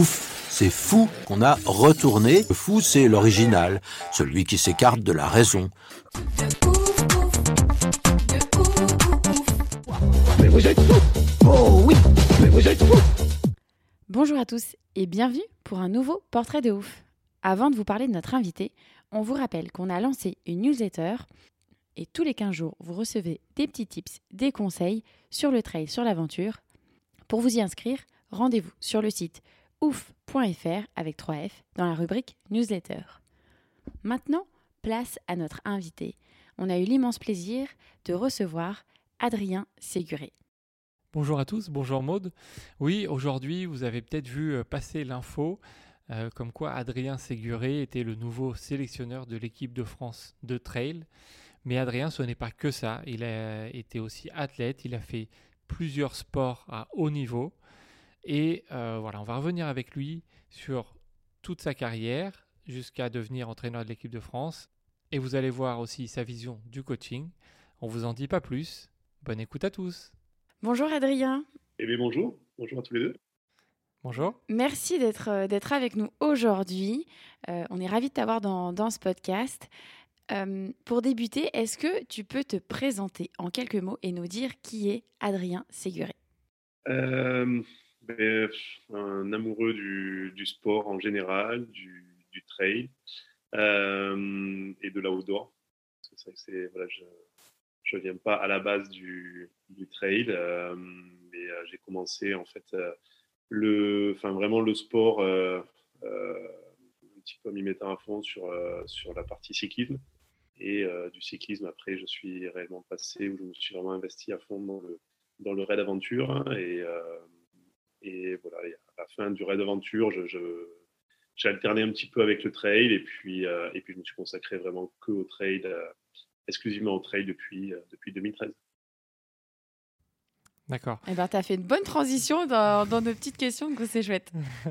Ouf, c'est fou qu'on a retourné. Le fou, c'est l'original, celui qui s'écarte de la raison. Bonjour à tous et bienvenue pour un nouveau portrait de ouf. Avant de vous parler de notre invité, on vous rappelle qu'on a lancé une newsletter et tous les 15 jours, vous recevez des petits tips, des conseils sur le trail, sur l'aventure. Pour vous y inscrire, rendez-vous sur le site ouf.fr avec 3F dans la rubrique newsletter. Maintenant, place à notre invité. On a eu l'immense plaisir de recevoir Adrien Séguré. Bonjour à tous, bonjour Maude. Oui, aujourd'hui, vous avez peut-être vu euh, passer l'info euh, comme quoi Adrien Séguré était le nouveau sélectionneur de l'équipe de France de trail. Mais Adrien, ce n'est pas que ça. Il a été aussi athlète, il a fait plusieurs sports à haut niveau. Et euh, voilà, on va revenir avec lui sur toute sa carrière jusqu'à devenir entraîneur de l'équipe de France. Et vous allez voir aussi sa vision du coaching. On vous en dit pas plus. Bonne écoute à tous. Bonjour Adrien. Eh bien, bonjour. Bonjour à tous les deux. Bonjour. Merci d'être euh, d'être avec nous aujourd'hui. Euh, on est ravis de t'avoir dans, dans ce podcast. Euh, pour débuter, est-ce que tu peux te présenter en quelques mots et nous dire qui est Adrien Séguré Euh, un amoureux du, sport en général, du, trail euh, et de l'outdoor. C'est vrai que c'est- voilà, je ne viens pas à la base du, trail, euh, mais euh, j'ai commencé en fait le, vraiment le sport un petit peu m'y mettant à fond sur, sur la partie cyclisme. Et du cyclisme, après, je suis réellement passé où je me suis vraiment investi à fond dans le, dans le raid aventure. hein, et voilà, et à la fin du raid aventure, je, je- j'ai alterné un petit peu avec le trail. Et puis, euh, et puis je me suis consacré vraiment que au trail, euh, exclusivement au trail depuis, euh, depuis 2013. D'accord. Eh ben, tu as fait une bonne transition dans, dans nos petites questions, donc c'est chouette.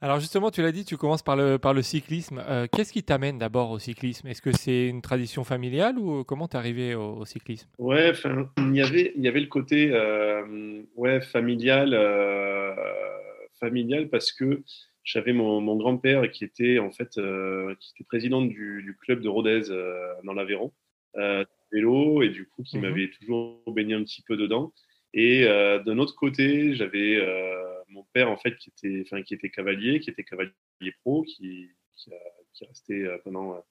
Alors justement, tu l'as dit, tu commences par le, par le cyclisme. Euh, Qu'est-ce qui t'amène d'abord au cyclisme? Est-ce que c'est une tradition familiale ou comment t'es arrivé au, au cyclisme? Ouais, il y avait, y avait le côté euh, ouais, familial, euh, familial parce que j'avais mon, mon grand-père qui était en fait euh, qui était président du, du club de Rodez euh, dans l'Aveyron, euh, vélo et du coup qui Mhm. m'avait toujours baigné un petit peu dedans. Et euh, d'un autre côté, j'avais euh, mon père en fait qui était, enfin qui était cavalier, qui était cavalier pro, qui, qui, a, resté euh, pendant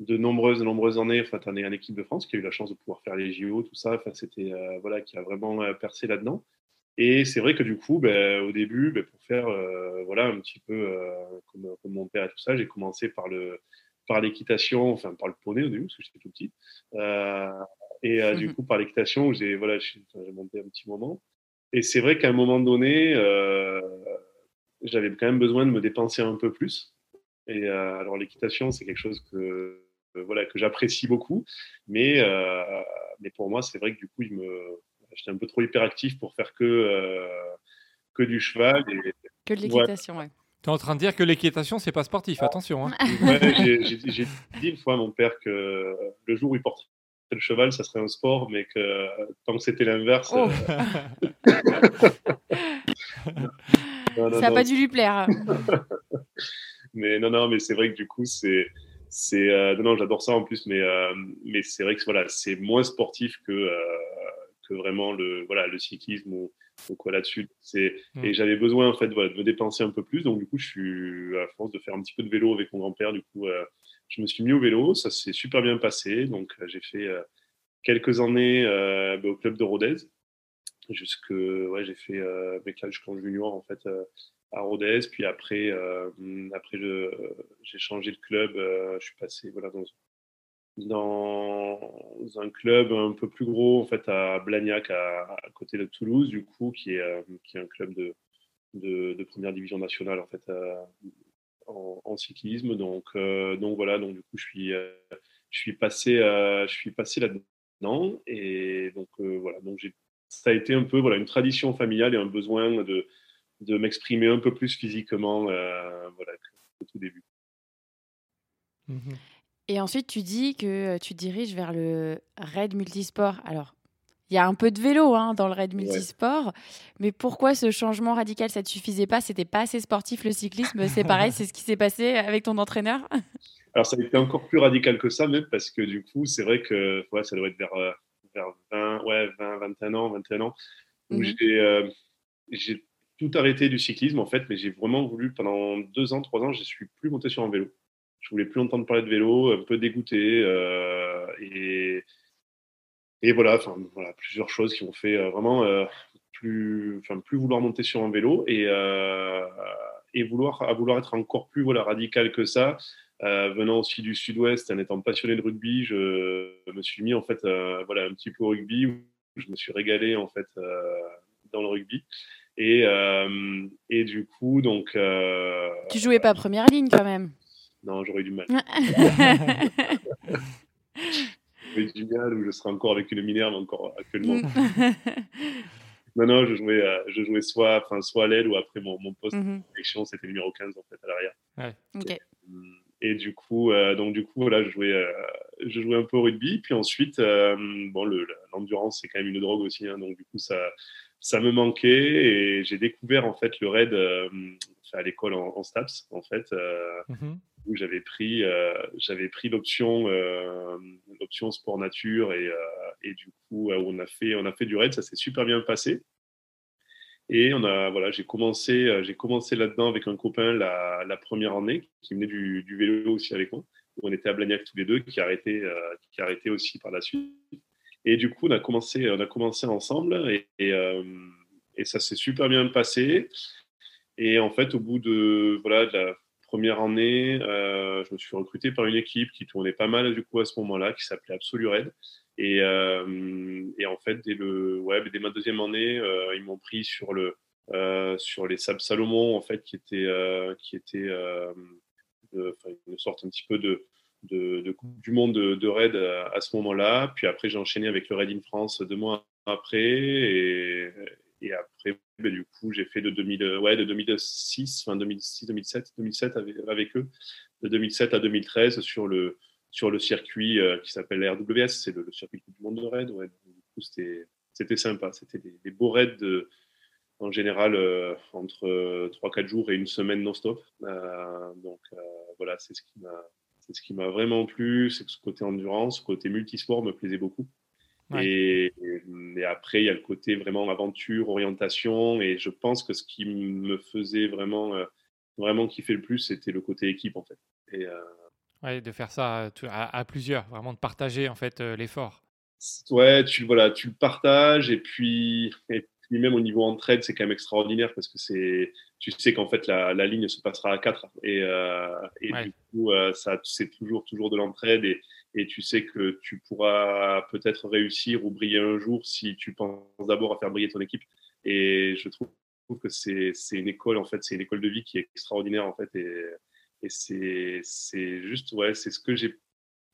de nombreuses, nombreuses années, enfin, en, en équipe de France, qui a eu la chance de pouvoir faire les JO, tout ça. Enfin, c'était voilà, qui a vraiment percé là-dedans. Et c'est vrai que du coup, ben, au début, ben, pour faire voilà un petit peu comme mon père et tout ça, j'ai commencé par le par l'équitation, enfin par le poney au début parce que j'étais tout petit. Euh, et euh, du Mhm. coup, par l'équitation, j'ai voilà, j'ai monté un petit moment. Et c'est vrai qu'à un moment donné, euh, j'avais quand même besoin de me dépenser un peu plus. Et alors l'équitation, c'est quelque chose que voilà que j'apprécie beaucoup, mais mais pour moi, c'est vrai que du coup, me j'étais un peu trop hyperactif pour faire que que du cheval. Et, Que de l'équitation, ouais. Tu es en train de dire que l'équitation, c'est pas sportif, attention. hein. ouais, j'ai- dit une fois à mon père que le jour où il porterait le cheval, ça serait un sport, mais que tant que c'était l'inverse, Oh. euh, non, non, Ça n'a pas dû lui plaire. Mais non, non, mais c'est vrai que du coup, c'est. c'est euh, non, non, j'adore ça en plus, mais, euh, mais c'est vrai que voilà, c'est moins sportif que, euh, que vraiment le, voilà, le cyclisme ou, quoi là-dessus. C'est, Mm. Et j'avais besoin en fait voilà, de me dépenser un peu plus, donc du coup, je suis à force de faire un petit peu de vélo avec mon grand-père, du coup, euh, je me suis mis au vélo, ça s'est super bien passé, donc euh, j'ai fait euh, quelques années euh, bah, au club de Rodez, jusque, ouais, j'ai fait mes classes jusqu'en junior en fait. à Rodez. Puis après, après j'ai changé de club. je suis passé voilà, dans, dans un club un peu plus gros, en fait, à Blagnac, à, côté de Toulouse, du coup, qui est, qui est un club de, de, première division nationale, en fait, en, cyclisme. Donc, donc voilà, donc du coup, je suis, je suis passé, je passé là-dedans. Et donc, voilà, donc ça a été un peu voilà, une tradition familiale et un besoin de, de m'exprimer un peu plus physiquement voilà, au tout début. Mmh et ensuite, tu dis que tu diriges vers le raid multisport. Alors, il y a un peu de vélo hein, dans le raid multisport, mais pourquoi ce changement radical? Ça ne te suffisait pas? C'était pas assez sportif le cyclisme? C'est pareil, c'est ce qui s'est passé avec ton entraîneur? Alors, ça a été encore plus radical que ça, même parce que du coup, c'est vrai que ouais, ça doit être vers, euh, vers 20, ouais, 20, 21 ans, 21 ans, où mmh euh, j'ai tout arrêté du cyclisme en fait, mais j'ai vraiment voulu pendant deux ans, trois ans, je suis plus monté sur un vélo je voulais plus entendre parler de vélo, un peu dégoûté. Euh, et, et voilà, enfin, voilà, plusieurs choses qui ont fait euh, vraiment euh, plus, enfin, plus vouloir monter sur un vélo et, et vouloir, à vouloir être encore plus voilà, radical que ça. venant aussi du sud-ouest, en étant passionné de rugby, je me suis mis en fait voilà, un petit peu au rugby. Je me suis régalé en fait dans le rugby. Et, et du coup, donc. tu jouais pas première ligne quand même non, j'aurais du mal. j'aurais du mal ou je serais encore avec une Minerve encore actuellement. non, non, je jouais, euh, je jouais soit, enfin, soit à l'aile ou après mon, mon poste mm -hmm. c'était numéro 15 en fait à l'arrière. Ouais. Et, du coup, euh, donc du coup, voilà, je jouais, euh, je jouais un peu au rugby. Puis ensuite, bon, l'endurance c'est quand même une drogue aussi, hein, donc du coup ça, ça me manquait et j'ai découvert en fait le raid à l'école en, en, STAPS en fait. Mm où j'avais pris, euh, j'avais pris l'option, euh, l'option sport nature et, euh, et du coup on a fait, on a fait du raid, ça s'est super bien passé. Et on a, voilà, j'ai commencé, j'ai commencé là-dedans avec un copain la, la première année qui venait du, vélo aussi avec moi. On était à Blagnac tous les deux, qui a arrêté, qui a arrêté aussi par la suite. Et du coup, on a commencé, on a commencé ensemble et, et, et ça s'est super bien passé. Et en fait, au bout de, voilà, de la première année, euh, je me suis recruté par une équipe qui tournait pas mal du coup à ce moment-là, qui s'appelait Absolured. Et, euh, en fait, dès, le, ouais, dès ma deuxième année, euh, ils m'ont pris sur, le, sur les Sables Salomon, en fait, qui était, qui était une sorte un petit peu de, de, Coupe du Monde de, de raid à, ce moment-là. Puis après, j'ai enchaîné avec le Raid in France deux mois après. Et, et après, ben, du coup, j'ai fait de, 2000, euh, ouais, de 2006, enfin 2006, 2007, 2007 avec, avec, eux, de 2007 à 2013 sur le, sur le circuit euh, qui s'appelle RWS, c'est le, circuit du monde de raid. Ouais, du coup, c'était sympa. C'était des, beaux raids de, en général euh, entre 3-4 jours et une semaine non-stop. donc voilà, c'est ce qui m'a ce qui m'a vraiment plu, c'est que ce côté endurance, ce côté multisport me plaisait beaucoup. Et, après, il y a le côté vraiment aventure, orientation. Et je pense que ce qui me faisait vraiment, euh, vraiment kiffer le plus, c'était le côté équipe, en fait. Et, euh, ouais, de faire ça à, plusieurs, vraiment de partager, en fait, euh, l'effort. Ouais, tu, voilà, tu le partages. Et puis, et puis même au niveau entraide, c'est quand même extraordinaire parce que c'est, tu sais qu'en fait, la, la, ligne se passera à quatre. Et, et du coup, ça, c'est toujours, toujours de l'entraide. Et, et tu sais que tu pourras peut-être réussir ou briller un jour si tu penses d'abord à faire briller ton équipe. Et je trouve que c'est une école, en fait, c'est une école de vie qui est extraordinaire, en fait. Et, et c'est juste, ouais, c'est ce que j'ai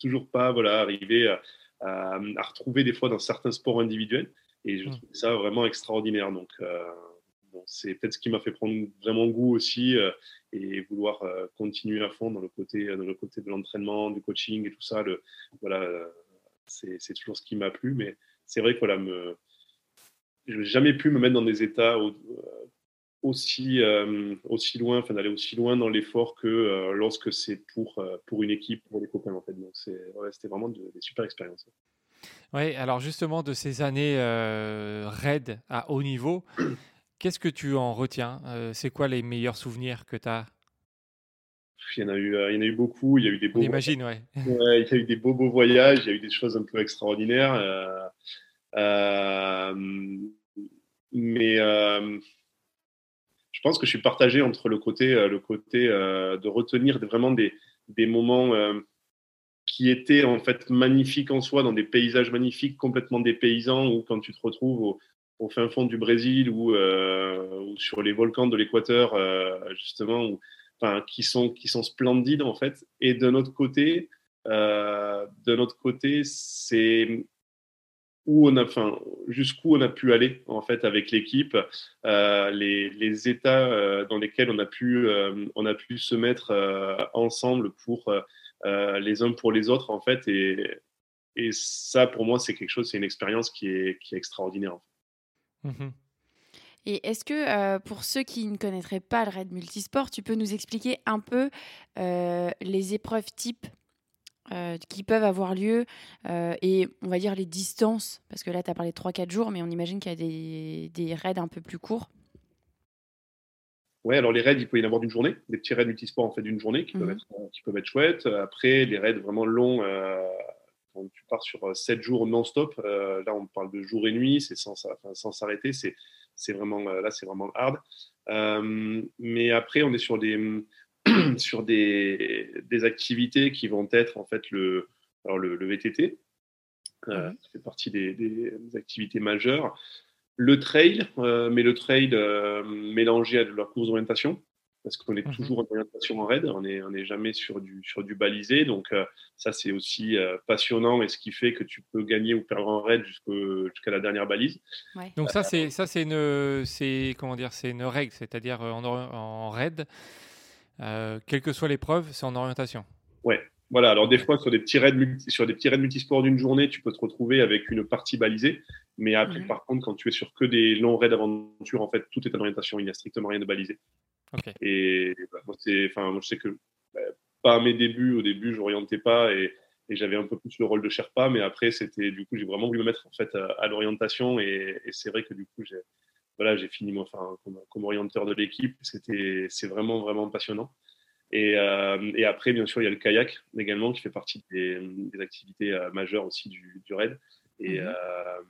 toujours pas, voilà, arrivé à, à, retrouver des fois dans certains sports individuels. Et je mmh. trouve ça vraiment extraordinaire. Donc, euh, c'est peut-être ce qui m'a fait prendre vraiment goût aussi euh, et vouloir euh, continuer à fond dans le côté, dans le côté de l'entraînement, du coaching et tout ça. Le, voilà, euh, c'est toujours ce qui m'a plu. Mais c'est vrai que voilà, je n'ai jamais pu me mettre dans des états aussi, aussi loin, enfin d'aller aussi loin dans l'effort que lorsque c'est pour, pour une équipe, pour les copains en fait. Donc c'était vraiment des super expériences. Oui, alors justement de ces années raid à haut niveau, Qu'est-ce que tu en retiens? Euh, C'est quoi les meilleurs souvenirs que tu as il y, en a eu, euh, il y en a eu beaucoup. Il y a eu des beaux. Imagine, ouais. ouais. Il y a eu des beaux, beaux voyages. Il y a eu des choses un peu extraordinaires. Euh, mais je pense que je suis partagé entre le côté, le côté de retenir vraiment des, des moments qui était en fait magnifique en soi, dans des paysages magnifiques, complètement dépaysants, ou quand tu te retrouves au, fin fond du Brésil ou, sur les volcans de l'Équateur, justement, enfin, qui, sont, qui sont splendides en fait. Et d'un autre côté, de notre côté, c'est où on a, enfin, jusqu'où on a pu aller en fait avec l'équipe, euh, les, les, états euh, dans lesquels on a pu, euh, on a pu se mettre ensemble pour les uns pour les autres en fait, et, et ça pour moi c'est quelque chose, c'est une expérience qui est, qui est extraordinaire. Mmh et est-ce que pour ceux qui ne connaîtraient pas le Red Multisport, tu peux nous expliquer un peu les épreuves types euh, qui peuvent avoir lieu euh, et on va dire les distances, parce que là tu as parlé de 3-4 jours, mais on imagine qu'il y a des, des, raids un peu plus courts. Ouais, alors les raids, il peut y en avoir d'une journée, des petits raids multisports en fait d'une journée qui, peuvent mhm. être, qui, peuvent être, chouettes. Après, les raids vraiment longs, euh, quand tu pars sur 7 jours non-stop, là on parle de jour et nuit, c'est sans s'arrêter, c'est vraiment, là c'est vraiment hard. mais après, on est sur des sur des, des, activités qui vont être en fait le, alors le, VTT, euh, fait partie des, des, activités majeures, le trail, euh, mais le trail euh, mélangé à de la course d'orientation, parce qu'on est mhm. toujours en orientation en raid, on n'est on est jamais sur du, sur du balisé, donc ça c'est aussi passionnant et ce qui fait que tu peux gagner ou perdre en raid jusqu'à la dernière balise. Donc ça c'est ça c'est une c'est comment dire c'est une règle, c'est-à-dire en, en raid euh, quelle que soit l'épreuve, c'est en orientation. Ouais, voilà. Alors des fois sur des petits raids sur des petits raids multisports d'une journée, tu peux te retrouver avec une partie balisée, mais après par contre quand tu es sur que des longs raids d'aventure, en fait tout est en orientation, il n'y a strictement rien de balisé. Et bah, moi, enfin moi je sais que bah, pas à mes débuts, au début je n'orientais pas et, j'avais un peu plus le rôle de Sherpa, mais après c'était du coup j'ai vraiment voulu me mettre en fait à, l'orientation et, et c'est vrai que du coup j'ai voilà, j'ai fini enfin, comme, orienteur de l'équipe. C'était, c'est vraiment, vraiment passionnant. Et, euh, et, après, bien sûr, il y a le kayak également qui fait partie des, des activités euh, majeures aussi du, du raid. Et, mhm. euh,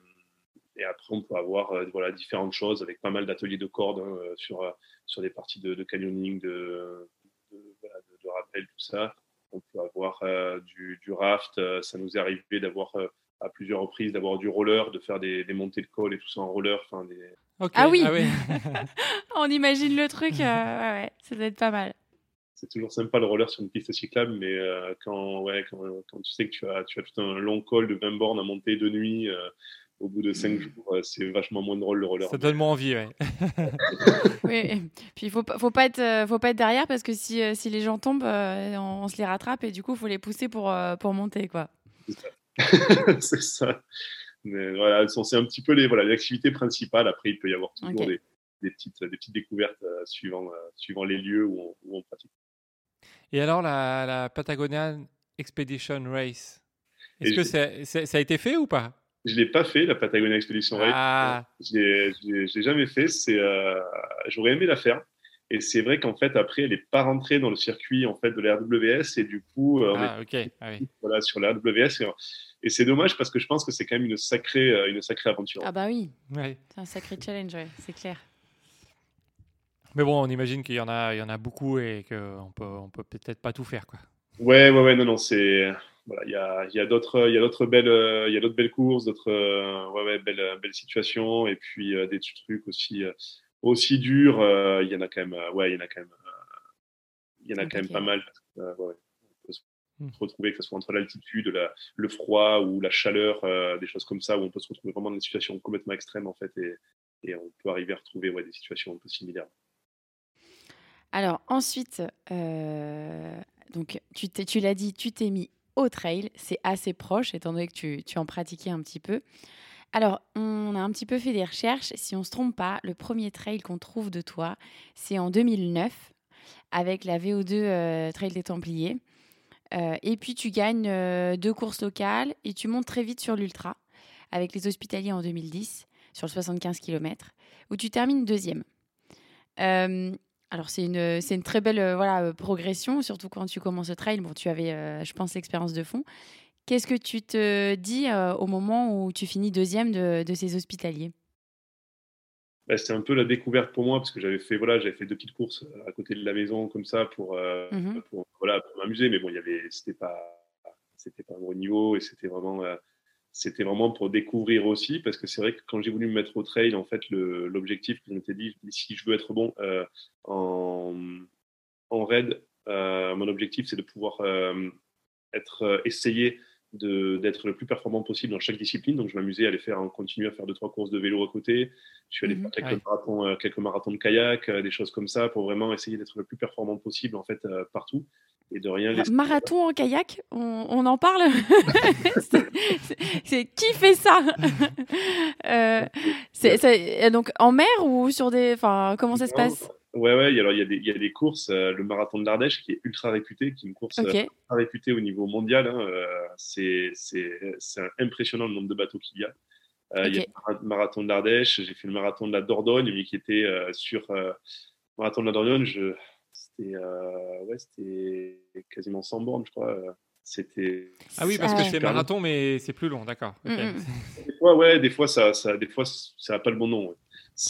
et, après, on peut avoir voilà, différentes choses avec pas mal d'ateliers de cordes hein, sur, sur des parties de, canyoning, de, de, rappel, tout ça. On peut avoir du, du, raft. Ça nous est arrivé d'avoir à plusieurs reprises d'avoir du roller, de faire des, des, montées de col et tout ça en roller. Enfin, des... Ah oui, ah On imagine le truc, euh, ouais, ça doit être pas mal. C'est toujours sympa le roller sur une piste cyclable, mais euh, quand, ouais, quand, quand, tu sais que tu as, tu as tout un long col de 20 bornes à monter de nuit, euh, au bout de 5 mm. jours, c'est vachement moins drôle le roller. Ça donne moins envie, ouais. oui, puis il faut, faut, pas être, faut pas être derrière parce que si, si les gens tombent, on, se les rattrape et du coup, il faut les pousser pour, pour monter. quoi. c'est ça. Mais voilà, c'est un petit peu les, voilà, l'activité principale. Après, il peut y avoir toujours des, des, petites, des petites découvertes euh, suivant, euh, suivant les lieux où on, où on, pratique. Et alors, la, la Patagonian Expedition Race, est-ce que ça a été fait ou pas? Je ne l'ai pas fait, la Patagonia Expedition Race. Ah. Je ne l'ai jamais fait. Euh, J'aurais aimé la faire. Et c'est vrai qu'en fait, après, elle n'est pas rentrée dans le circuit en fait, de la RWS. Et du coup, euh, ah, ah, oui. voilà, sur la RWS. Et, c'est dommage parce que je pense que c'est quand même une sacrée, euh, une sacrée aventure. Ah, bah oui. C'est un sacré challenge, c'est clair. Mais bon, on imagine qu'il y, en a, il y en a beaucoup et qu'on peut, on peut peut-être pas tout faire. Quoi. Ouais, ouais, ouais, non, non, c'est. Voilà, il y a, y a d'autres, il y a d'autres belles, il y a d'autres belles courses, d'autres, ouais, ouais, belles, belles situations, et puis des trucs aussi aussi dur, euh, il y en a quand même, euh, ouais, il y en a quand même, euh, il y en a quand même pas mal. Ouais, on peut se hmm. retrouver, que ce soit entre l'altitude, le froid ou la chaleur, des choses comme ça, où on peut se retrouver vraiment dans des situations complètement extrêmes en fait, et, et on peut arriver à retrouver ouais, des situations un peu similaires. Alors ensuite, donc tu, tu l'as dit, tu t'es mis au trail, c'est assez proche étant donné que tu, tu en pratiquais un petit peu. Alors, on a un petit peu fait des recherches. Si on ne se trompe pas, le premier trail qu'on trouve de toi, c'est en 2009 avec la VO2 euh, Trail des Templiers. Euh, et puis, tu gagnes euh, deux courses locales et tu montes très vite sur l'Ultra avec les Hospitaliers en 2010 sur le 75 km où tu termines deuxième. Alors, c'est une, une, très belle voilà, progression, surtout quand tu commences le trail. Bon, tu avais, je pense, l'expérience de fond. Qu'est-ce que tu te dis euh, au moment où tu finis deuxième de, ces hospitaliers? Bah, C'était un peu la découverte pour moi parce que j'avais fait voilà j'avais fait deux petites courses euh, à côté de la maison comme ça pour, euh, mmh voilà pour m'amuser mais bon il y avait c'était pas c'était pas un gros niveau et c'était vraiment c'était vraiment pour découvrir aussi, parce que c'est vrai que quand j'ai voulu me mettre au trail, en fait, l'objectif que je m'étais dit, si je veux être bon euh, en, en raid, euh, mon objectif, c'est de pouvoir euh, être essayer d'être le plus performant possible dans chaque discipline. Donc, je m'amusais à aller faire, continuer à faire deux, trois courses de vélo à côté. Je suis allé faire mmh quelques, marathons, quelques marathons de kayak, des choses comme ça, pour vraiment essayer d'être le plus performant possible, en fait, partout et de rien laisser. Marathon en kayak, on, en parle C'est qui fait ça euh, Donc en mer ou sur des. Enfin, comment ça se passe Ouais, ouais, alors il y, a des, y a des courses, euh, le marathon de l'Ardèche qui est ultra réputé, qui est une course euh, ultra réputée au niveau mondial. Hein, c'est, impressionnant le nombre de bateaux qu'il y a. Il y a le marathon de l'Ardèche, j'ai fait le marathon de la Dordogne, mais qui était sur. marathon de la Dordogne, je, c'était euh, ouais, quasiment 100 bornes, je crois. Euh, c'était. Ah oui, parce que c'est marathon, mais c'est plus long, d'accord. Mm, mm. Des fois, ouais, des fois, ça, ça, des fois, ça n'a pas le bon nom.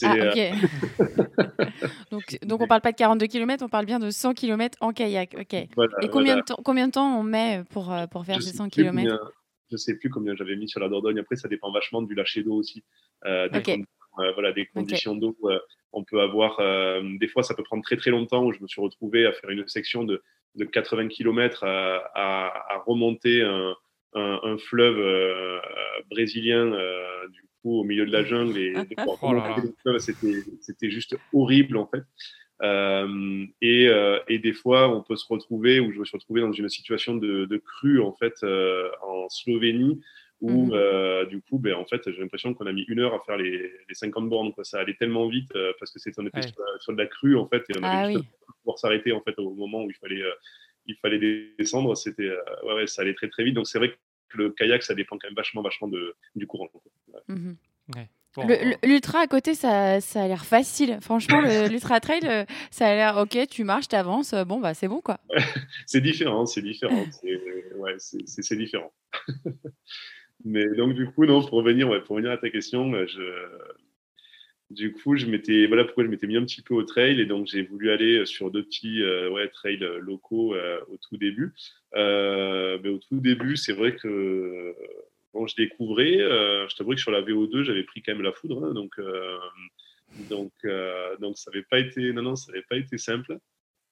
Ah, euh, donc, donc on parle pas de 42 km, on parle bien de 100 km en kayak. Ok. Et combien, de temps, combien de temps on met pour, pour faire ces 100 km Je sais plus combien j'avais mis sur la Dordogne. Après, ça dépend vachement du lâcher d'eau aussi. Euh, voilà, des conditions d'eau on peut avoir, euh, des fois, ça peut prendre très très longtemps où je me suis retrouvé à faire une section de, de 80 km à, remonter un, fleuve euh, brésilien euh, du coup au milieu de la jungle et oh c'était juste horrible en fait. et, et, des fois, on peut se retrouver, où je me suis retrouvé dans une situation de, de crue en fait en Slovénie, où mmh euh, du coup, ben, en fait, j'ai l'impression qu'on a mis une heure à faire les, les 50 bornes. Quoi. Ça allait tellement vite euh, parce que c'était on était sur, de la crue en fait, et on avait ah juste pouvoir s'arrêter en fait au moment où il fallait, euh, il fallait descendre. C'était, ouais, ouais, ça allait très très vite. Donc c'est vrai que le kayak, ça dépend quand même vachement, vachement de, du courant. Mmh l'ultra à côté, ça, ça a l'air facile. Franchement, l'ultra trail, ça a l'air ok, tu marches, tu avances, bon, bah c'est bon quoi. c'est différent, c'est différent. Ouais, c'est différent. Mais donc, du coup, non, pour revenir, ouais, pour revenir à ta question, euh, je, du coup, je m'étais, voilà pourquoi je m'étais mis un petit peu au trail et donc j'ai voulu aller sur deux petits euh, ouais, trails locaux euh, au tout début. mais au tout début, c'est vrai que quand je découvrais, je t'avoue que sur la VO2, j'avais pris quand même la foudre, hein, donc donc donc ça n'avait pas été, non non, ça n'avait pas été simple.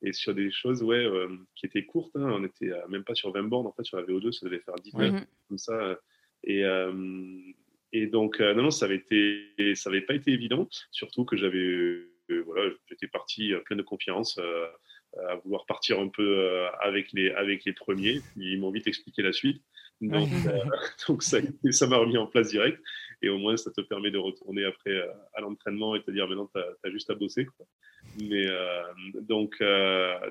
Et sur des choses ouais, qui étaient courtes, hein, on était même pas sur 20 bornes, en fait, sur la VO2, ça devait faire 10 mètres, comme ça. Et, euh, et donc, euh, non, non, ça avait été, ça avait pas été évident, surtout que j'avais, euh, voilà, j'étais parti plein de confiance à vouloir partir un peu avec les, avec les premiers. Ils m'ont vite expliqué la suite. Donc, donc ça, ça m'a remis en place direct. Et au moins, ça te permet de retourner après à l'entraînement et te dire maintenant, tu as, juste à bosser. Quoi. Mais donc,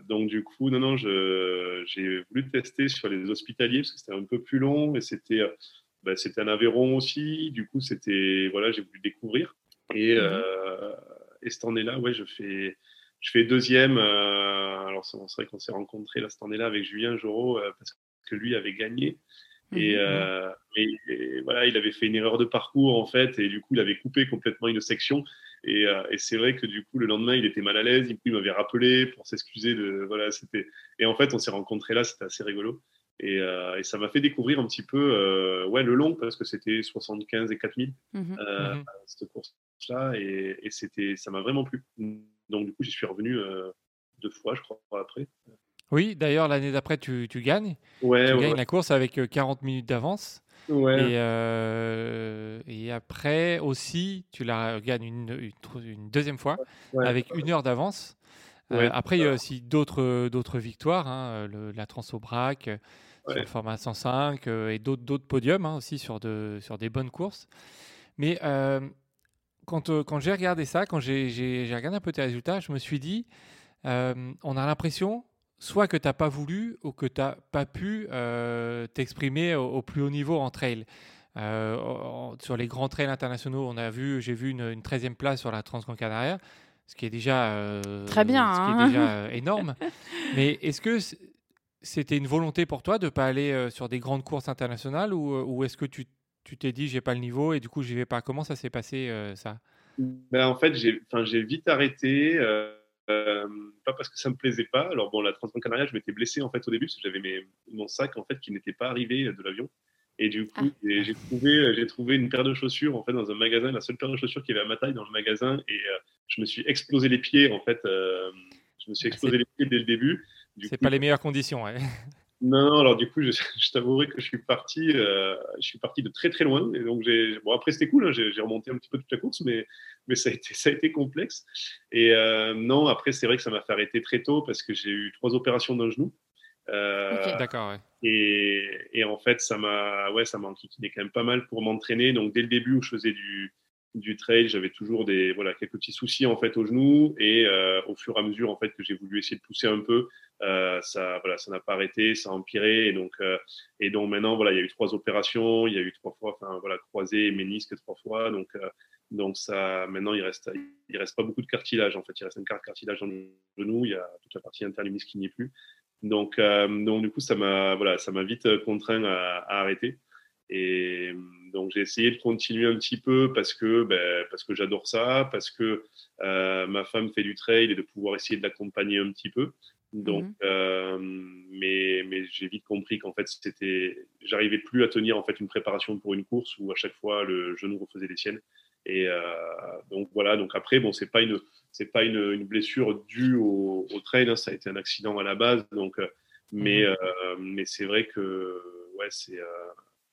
donc, du coup, non, non, j'ai voulu tester sur les hospitaliers parce que c'était un peu plus long et c'était bah, c'était un Aveyron aussi. Du coup, c'était voilà, j'ai voulu découvrir. Et, mmh euh, et cette année-là, ouais, je fais, je fais deuxième. Euh, alors, c'est vrai qu'on s'est rencontrés là, cette année-là avec Julien Jorot euh, parce que lui avait gagné. Mmh et, et, voilà, il avait fait une erreur de parcours en fait, et du coup, il avait coupé complètement une section. Et, et c'est vrai que du coup, le lendemain, il était mal à l'aise. Il m'avait rappelé pour s'excuser de voilà, c'était. Et en fait, on s'est rencontrés là, c'était assez rigolo. Euh, et, ça m'a fait découvrir un petit peu euh, ouais, le long, parce que c'était 75 et 4000, mmh euh, mmh cette course-là, et, et c'était, ça m'a vraiment plu. Donc, du coup, j'y suis revenu deux fois, je crois, après. Oui, d'ailleurs, l'année d'après, tu, tu, gagnes. Ouais, tu gagnes la course avec 40 minutes d'avance. Ouais. Et, et, après aussi, tu la gagnes une, une, deuxième fois avec une heure d'avance. après, il y a aussi d'autres, d'autres victoires, hein, le, la Transobrac, sur le format 105 euh, et d'autres podiums hein, aussi sur, de, sur des bonnes courses. Mais euh, quand, euh, quand j'ai regardé ça, quand j'ai regardé un peu tes résultats, je me suis dit, on a l'impression soit que tu n'as pas voulu ou que tu n'as pas pu t'exprimer au, plus haut niveau en trail. sur les grands trails internationaux, on a vu, j'ai vu une, une 13e place sur la Transgran Canaria, ce qui est déjà très bien, ce qui est hein. déjà énorme. Mais est-ce que c'était une volonté pour toi de ne pas aller euh, sur des grandes courses internationales ou, euh, ou est-ce que tu t'es dit j'ai pas le niveau et du coup j'y vais pas? Comment ça s'est passé euh, ça? Ben, En fait, j'ai vite arrêté. pas parce que ça me plaisait pas. Alors bon, la Transgrands je m'étais blessé en fait au début parce que j'avais mon sac en fait qui n'était pas arrivé de l'avion. Et du coup, ah. j'ai trouvé, j'ai trouvé une paire de chaussures en fait dans un magasin, la seule paire de chaussures qui avait à ma taille dans le magasin, et je me suis explosé les pieds en fait. je me suis explosé les pieds dès le début. C'est pas les meilleures conditions. Ouais. Non, non, alors du coup, je, je t'avouerai que je suis parti, euh, je suis parti de très très loin. Et donc, j'ai, bon, après, c'était cool, hein, j'ai, remonté un petit peu toute la course, mais, mais ça, a été, ça a été complexe. Et euh, non, après, c'est vrai que ça m'a fait arrêter très tôt parce que j'ai eu trois opérations d'un genou. Euh, D'accord, ouais. Et, et, en fait, ça m'a, ouais, ça m'a enquiquiné quand même pas mal pour m'entraîner. Donc, dès le début où je faisais du, du trail, j'avais toujours des voilà quelques petits soucis en fait au genou. Et euh, au fur et à mesure en fait que j'ai voulu essayer de pousser un peu, euh, ça voilà ça n'a pas arrêté, ça a empiré. Et donc euh, et donc maintenant voilà il y a eu trois opérations, il y a eu trois fois enfin voilà croisé ménisque trois fois. Donc donc ça maintenant il reste il reste pas beaucoup de cartilage en fait. Il reste un quart de cartilage dans le genou, il y a toute la partie interlumis qui n'y est plus. Donc donc du coup ça m'a voilà ça m'a vite contraint à, à arrêter. Et donc j'ai essayé de continuer un petit peu parce que, ben, parce que j'adore ça, parce que euh, ma femme fait du trail et de pouvoir essayer de l'accompagner un petit peu. Donc, mhm. euh, mais, mais j'ai vite compris qu'en fait, c'était, j'arrivais plus à tenir en fait une préparation pour une course où à chaque fois le genou refaisait les siennes. Et euh, donc voilà. Donc après, bon, c'est pas une, c'est pas une, une, blessure due au, au trail. Hein, ça a été un accident à la base. Donc, mais, mhm. mais c'est vrai que ouais, c'est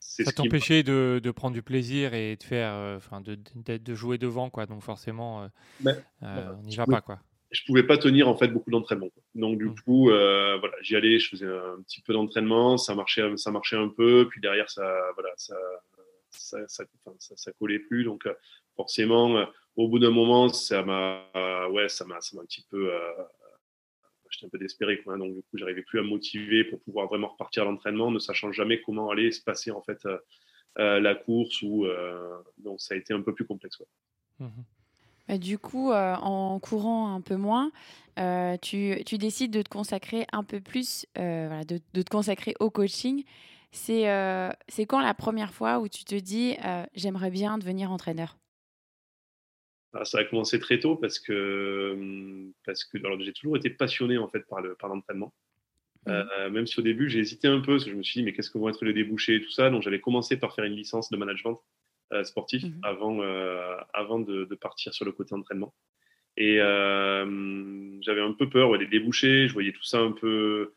ça t'empêchait de, de, prendre du plaisir et de faire, euh, enfin, de, de, jouer devant, quoi. Donc forcément, euh, ben, euh, on n'y va pas, quoi. Je pouvais pas tenir en fait beaucoup d'entraînement. Donc du mmh. coup, voilà, j'y allais, je faisais un petit peu d'entraînement, ça marchait, ça marchait un peu, puis derrière ça, voilà, ça, ça, ça, ça, collait plus. Donc forcément, au bout d'un moment, ça m'a, ouais, ça m'a, ça m'a un petit peu j'étais un peu désespéré. Quoi. Donc, du coup, j'arrivais plus à me motiver pour pouvoir vraiment repartir à l'entraînement, ne sachant jamais comment allait se passer en fait euh, euh, la course. Ou, euh, donc, ça a été un peu plus complexe. Mmh bah, du coup, en courant un peu moins, tu, tu, décides de te consacrer un peu plus, voilà, de, de, te consacrer au coaching. C'est c'est quand la première fois où tu te dis j'aimerais bien devenir entraîneur? Ça a commencé très tôt parce que, hum, parce que j'ai toujours été passionné en fait par, le, par l'entraînement. Mmh. Euh, même si au début j'ai hésité un peu, parce que je me suis dit mais qu'est-ce que vont être les débouchés et tout ça. Donc j'avais commencé par faire une licence de management euh, sportif mmh. avant, euh, avant de, partir sur le côté entraînement. Et j'avais un peu peur des débouchés, je voyais tout ça un peu,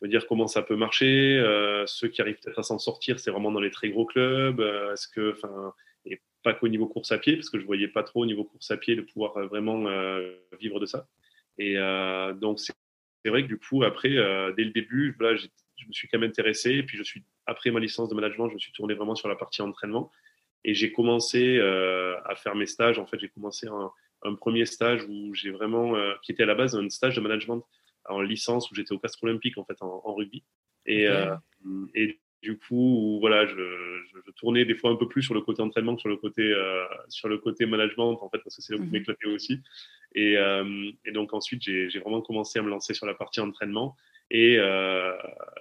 me dire comment ça peut marcher. ceux qui arrivent peut-être à s'en sortir, c'est vraiment dans les très gros clubs. Est-ce que, enfin, pas qu'au niveau course à pied, parce que je voyais pas trop au niveau course à pied de pouvoir euh, vraiment euh, vivre de ça. Et euh, donc, c'est vrai que du coup, après, dès le début, voilà, je me suis quand même intéressé. Et puis, je suis, après ma licence de management, je me suis tourné vraiment sur la partie entraînement. Et j'ai commencé à faire mes stages. En fait, j'ai commencé un, un, premier stage où j'ai vraiment, qui était à la base un stage de management en licence où j'étais au Castre Olympique en fait en, rugby. Et, et du coup, voilà, je, je, tournais des fois un peu plus sur le côté entraînement que sur le côté, euh, sur le côté management, en fait, parce que c'est là où je m'éclatais aussi. Et, euh, et, donc ensuite, j'ai vraiment commencé à me lancer sur la partie entraînement. Et euh,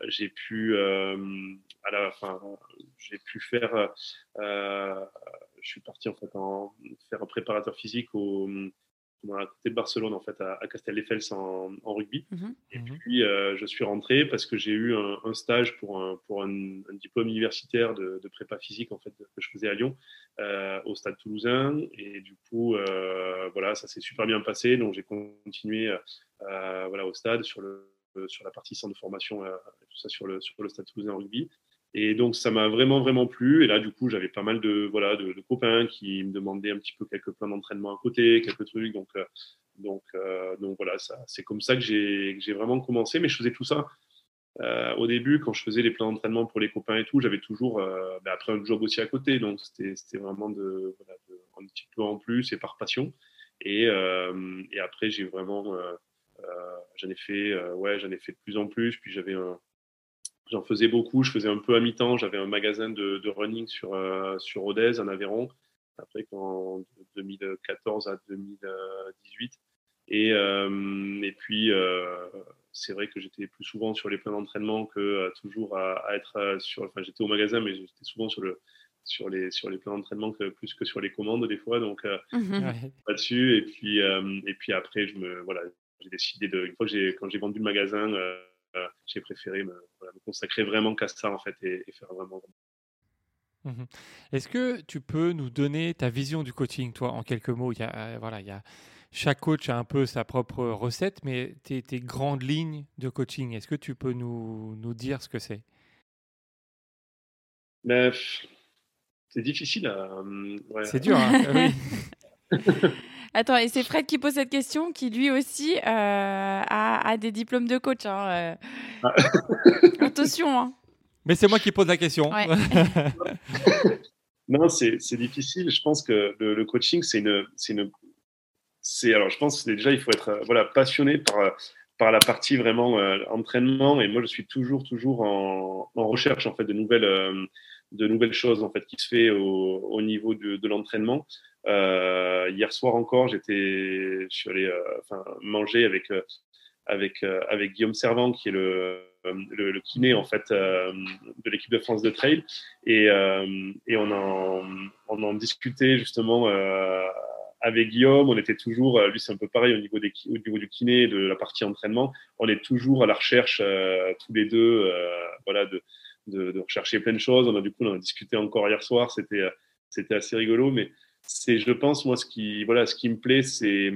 j'ai pu, à la fin, j'ai pu faire, je suis parti en fait en faire un préparateur physique au, à côté de Barcelone, en fait, à, à Castelldefels en, en rugby. Mhm. Et mhm. puis, euh, je suis rentré parce que j'ai eu un, stage pour, un, pour un, diplôme universitaire de, prépa physique, en fait, que je faisais à Lyon, euh, au Stade Toulousain. Et du coup, euh, voilà, ça s'est super bien passé. Donc, j'ai continué voilà, au stade sur, le, sur la partie centre de formation, tout ça sur le, sur le Stade Toulousain rugby. Et donc, ça m'a vraiment, vraiment plu. Et là, du coup, j'avais pas mal de, voilà, de, copains qui me demandaient un petit peu quelques plans d'entraînement à côté, quelques trucs. Donc, euh, donc, euh, donc voilà, c'est comme ça que j'ai vraiment commencé. Mais je faisais tout ça. Euh, au début, quand je faisais les plans d'entraînement pour les copains et tout, j'avais toujours, ben après un job aussi à côté. Donc, c'était vraiment de, voilà, de, un petit peu en plus et par passion. Et, et après, j'ai vraiment, j'en ai fait, ouais, j'en ai fait de plus en plus. Puis j'avais un J'en faisais beaucoup, je faisais un peu à mi-temps. J'avais un magasin de, running sur, euh, sur Rodez, en Aveyron, après en 2014 à 2018. Et, euh, et puis, euh, c'est vrai que j'étais plus souvent sur les plans d'entraînement que toujours à, être sur. Enfin, j'étais au magasin, mais j'étais souvent sur, le, sur, les, sur les plans d'entraînement que, plus que sur les commandes des fois. Donc, mmh là-dessus. Et, puis, et puis après, je me, voilà, j'ai décidé de, une fois que j'ai, quand j'ai vendu le magasin, j'ai préféré me, consacrer vraiment qu'à ça en fait et, faire vraiment. Mmh Est-ce que tu peux nous donner ta vision du coaching, toi, en quelques mots? Il y a, voilà, il y a, Chaque coach a un peu sa propre recette, mais tes, tes grandes lignes de coaching, est-ce que tu peux nous, nous dire ce que c'est? Ben, C'est difficile à. Hum, c'est dur, hein oui. Attends, et c'est Fred qui pose cette question, qui lui aussi euh, a, des diplômes de coach. Hein, euh. ah. Attention. Hein. Mais c'est moi qui pose la question. non, c'est difficile. Je pense que le, coaching, c'est une, une, c'est alors je pense que déjà il faut être euh, voilà passionné par par la partie vraiment entraînement. Et moi, je suis toujours toujours en, en, recherche en fait de nouvelles de nouvelles choses en fait qui se fait au, au niveau de, l'entraînement. Euh, hier soir encore, j'étais, je suis allé euh, enfin, manger avec, euh, avec, avec Guillaume Servant, qui est le, le, le kiné en fait de l'équipe de France de trail, et, et on, en, on en discutait justement avec Guillaume, on était toujours, lui c'est un peu pareil au niveau, des, au niveau du kiné, de la partie entraînement, on est toujours à la recherche tous les deux, voilà, de, de, rechercher plein de choses. On a du coup on a discuté encore hier soir, c'était c'était assez rigolo, mais c'est, je pense, moi, ce qui, voilà, ce qui me plaît, c'est,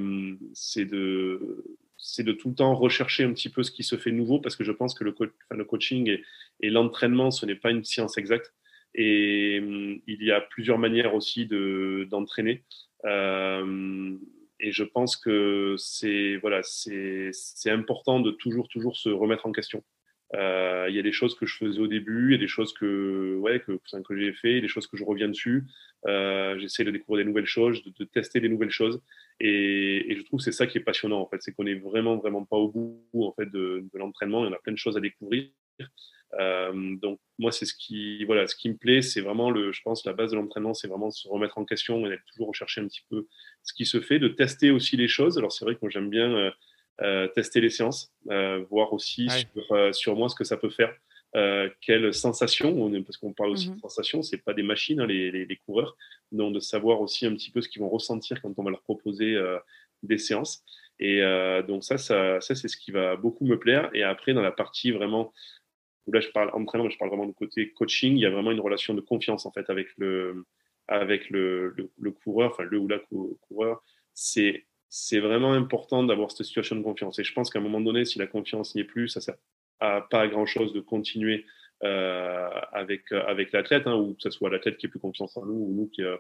c'est de, c'est de tout le temps rechercher un petit peu ce qui se fait nouveau, parce que je pense que le, le coaching et, l'entraînement, ce n'est pas une science exacte. Et il y a plusieurs manières aussi de, d'entraîner. Euh, et je pense que c'est, voilà, c'est important de toujours, toujours se remettre en question. Euh, il y a des choses que je faisais au début, il y a des choses que, ouais, que, que j'ai fait, des choses que je reviens dessus. Euh, J'essaie de découvrir des nouvelles choses, de, tester des nouvelles choses. Et, je trouve que c'est ça qui est passionnant, en fait. C'est qu'on est vraiment, vraiment pas au bout, en fait, de, l'entraînement. Il y en a plein de choses à découvrir. Euh, donc, moi, c'est ce qui, voilà, ce qui me plaît. C'est vraiment, le, je pense, la base de l'entraînement, c'est vraiment de se remettre en question et d'être toujours rechercher un petit peu ce qui se fait, de tester aussi les choses. Alors, c'est vrai que moi, j'aime bien euh, tester les séances, euh, voir aussi sur, euh, sur, moi ce que ça peut faire. Euh, quelles sensations, parce qu'on parle aussi de mhm. sensations, c'est pas des machines, hein, les, les, les, coureurs, donc de savoir aussi un petit peu ce qu'ils vont ressentir quand on va leur proposer des séances. Et donc ça, ça, ça c'est ce qui va beaucoup me plaire. Et après, dans la partie vraiment, où là je parle entraînement, je parle vraiment du côté coaching, il y a vraiment une relation de confiance en fait avec le, avec le, le, le coureur, enfin le ou la coureur. C'est c'est vraiment important d'avoir cette situation de confiance. Et je pense qu'à un moment donné, si la confiance n'y est plus, ça ne sert à pas à grand chose de continuer euh, avec avec l'athlète, hein, ou que ce soit l'athlète qui ait plus confiance en nous ou nous qui, euh,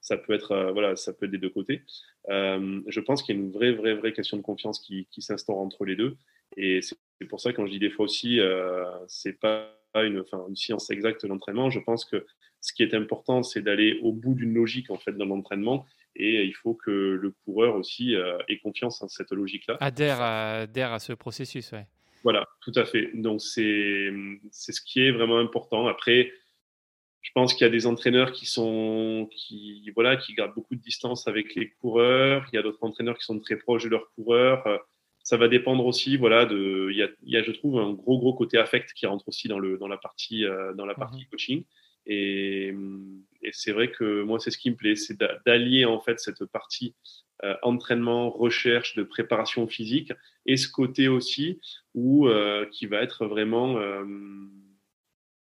ça peut être euh, voilà, ça peut des deux côtés. Euh, je pense qu'il y a une vraie vraie vraie question de confiance qui, qui s'instaure entre les deux. Et c'est pour ça quand je dis des fois aussi, euh, c'est pas une, une science exacte l'entraînement. Je pense que ce qui est important, c'est d'aller au bout d'une logique en fait dans l'entraînement et il faut que le coureur aussi euh, ait confiance en cette logique-là. Adhère à, adhère à ce processus, ouais. Voilà, tout à fait. Donc c'est ce qui est vraiment important. Après, je pense qu'il y a des entraîneurs qui sont qui voilà qui gardent beaucoup de distance avec les coureurs. Il y a d'autres entraîneurs qui sont très proches de leurs coureurs. Ça va dépendre aussi, voilà, de il y a, il y a je trouve un gros gros côté affect qui rentre aussi dans le dans la partie euh, dans la partie mmh coaching. Et, et c'est vrai que moi, c'est ce qui me plaît, c'est d'allier en fait cette partie euh, entraînement, recherche, de préparation physique, et ce côté aussi où euh, qui va être vraiment euh,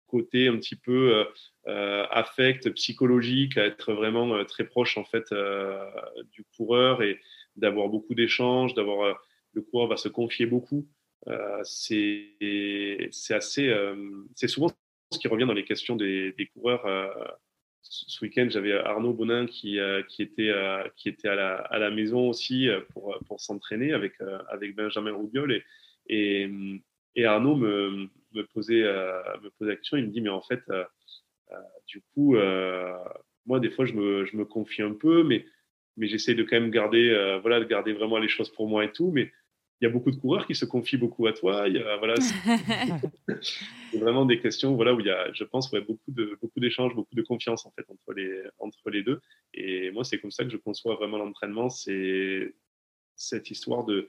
côté un petit peu euh, affect, psychologique, à être vraiment très proche en fait du coureur et d'avoir beaucoup d'échanges, d'avoir le coureur va se confier beaucoup. c'est assez, c'est souvent ce qui revient dans les questions des coureurs. Euh, ce week-end, j'avais Arnaud Bonin qui, euh, était, euh, qui était à la, maison aussi pour, pour s'entraîner avec, avec Benjamin Roubiol. Et, et, et Arnaud me, me, posait, me posait la question. Il me dit Mais en fait, du coup, moi, des fois, je me, je me confie un peu, mais, mais j'essaie de quand même garder, voilà, de garder vraiment les choses pour moi et tout. Mais il y a beaucoup de coureurs qui se confient beaucoup à toi. Il y a, voilà, c'est vraiment des questions voilà, où il y a, je pense, ouais, beaucoup de beaucoup d'échanges, beaucoup de confiance en fait entre les, entre les deux. Et moi, c'est comme ça que je conçois vraiment l'entraînement. C'est cette histoire de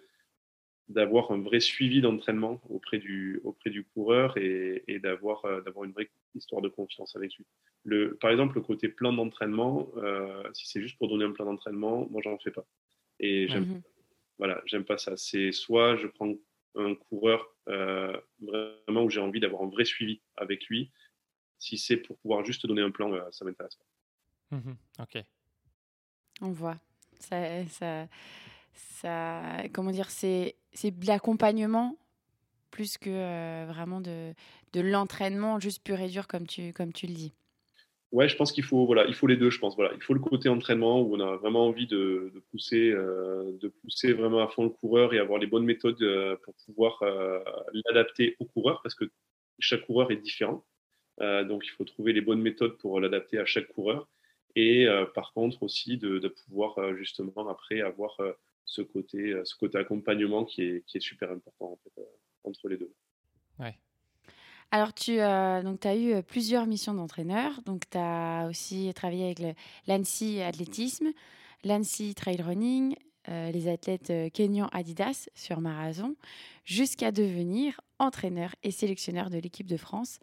d'avoir un vrai suivi d'entraînement auprès du, auprès du coureur et, et d'avoir, euh, d'avoir une vraie histoire de confiance avec lui. Le, par exemple, le côté plan d'entraînement, euh, si c'est juste pour donner un plan d'entraînement, moi, j'en fais pas. Et j'aime mmh voilà, j'aime pas ça. C'est soit je prends un coureur vraiment où j'ai envie d'avoir un vrai suivi avec lui. Si c'est pour pouvoir juste donner un plan, ça m'intéresse pas. Mmh ok. On voit. Ça, ça, ça, comment dire, c'est de l'accompagnement plus que euh, vraiment de, de l'entraînement juste pur et dur comme tu, comme tu le dis. Ouais, je pense qu'il faut, voilà, il faut les deux, je pense. Voilà. Il faut le côté entraînement où on a vraiment envie de, pousser, euh, de pousser vraiment à fond le coureur et avoir les bonnes méthodes euh, pour pouvoir l'adapter au coureur parce que chaque coureur est différent. donc, il faut trouver les bonnes méthodes pour l'adapter à chaque coureur. Et par contre aussi de, pouvoir justement après avoir ce côté, ce côté accompagnement qui est, super important entre les deux. Ouais. Alors, tu euh, as eu plusieurs missions d'entraîneur. Donc, tu as aussi travaillé avec l'ANSI Athlétisme, l'ANSI Trail Running, les athlètes Kenyan Adidas sur marathon, jusqu'à devenir entraîneur et sélectionneur de l'équipe de France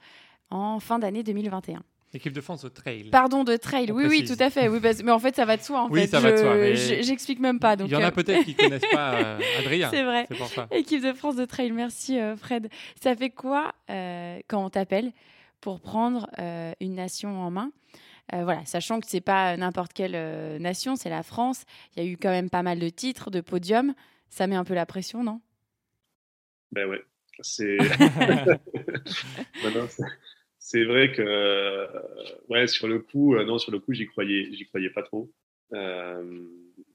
en fin d'année 2021. L'équipe de France de trail. Pardon, de trail. oui, oui, tout à fait. Oui, mais en fait, ça va de soi. En oui, fait. ça va de soi. J'explique même pas. Donc, Il y en a euh, peut-être qui connaissent pas euh, Adrien. C'est vrai. C'est pour ça. Équipe de France de trail. Merci, euh, Fred. Ça fait quoi quand on t'appelle pour prendre une nation en main? Voilà, sachant que c'est pas n'importe quelle nation, c'est la France. Il y a eu quand même pas mal de titres, de podiums. Ça met un peu la pression, non? Ben ouais, c'est. c'est vrai que euh, ouais sur le coup euh, non sur le coup j'y croyais j'y croyais pas trop. Euh,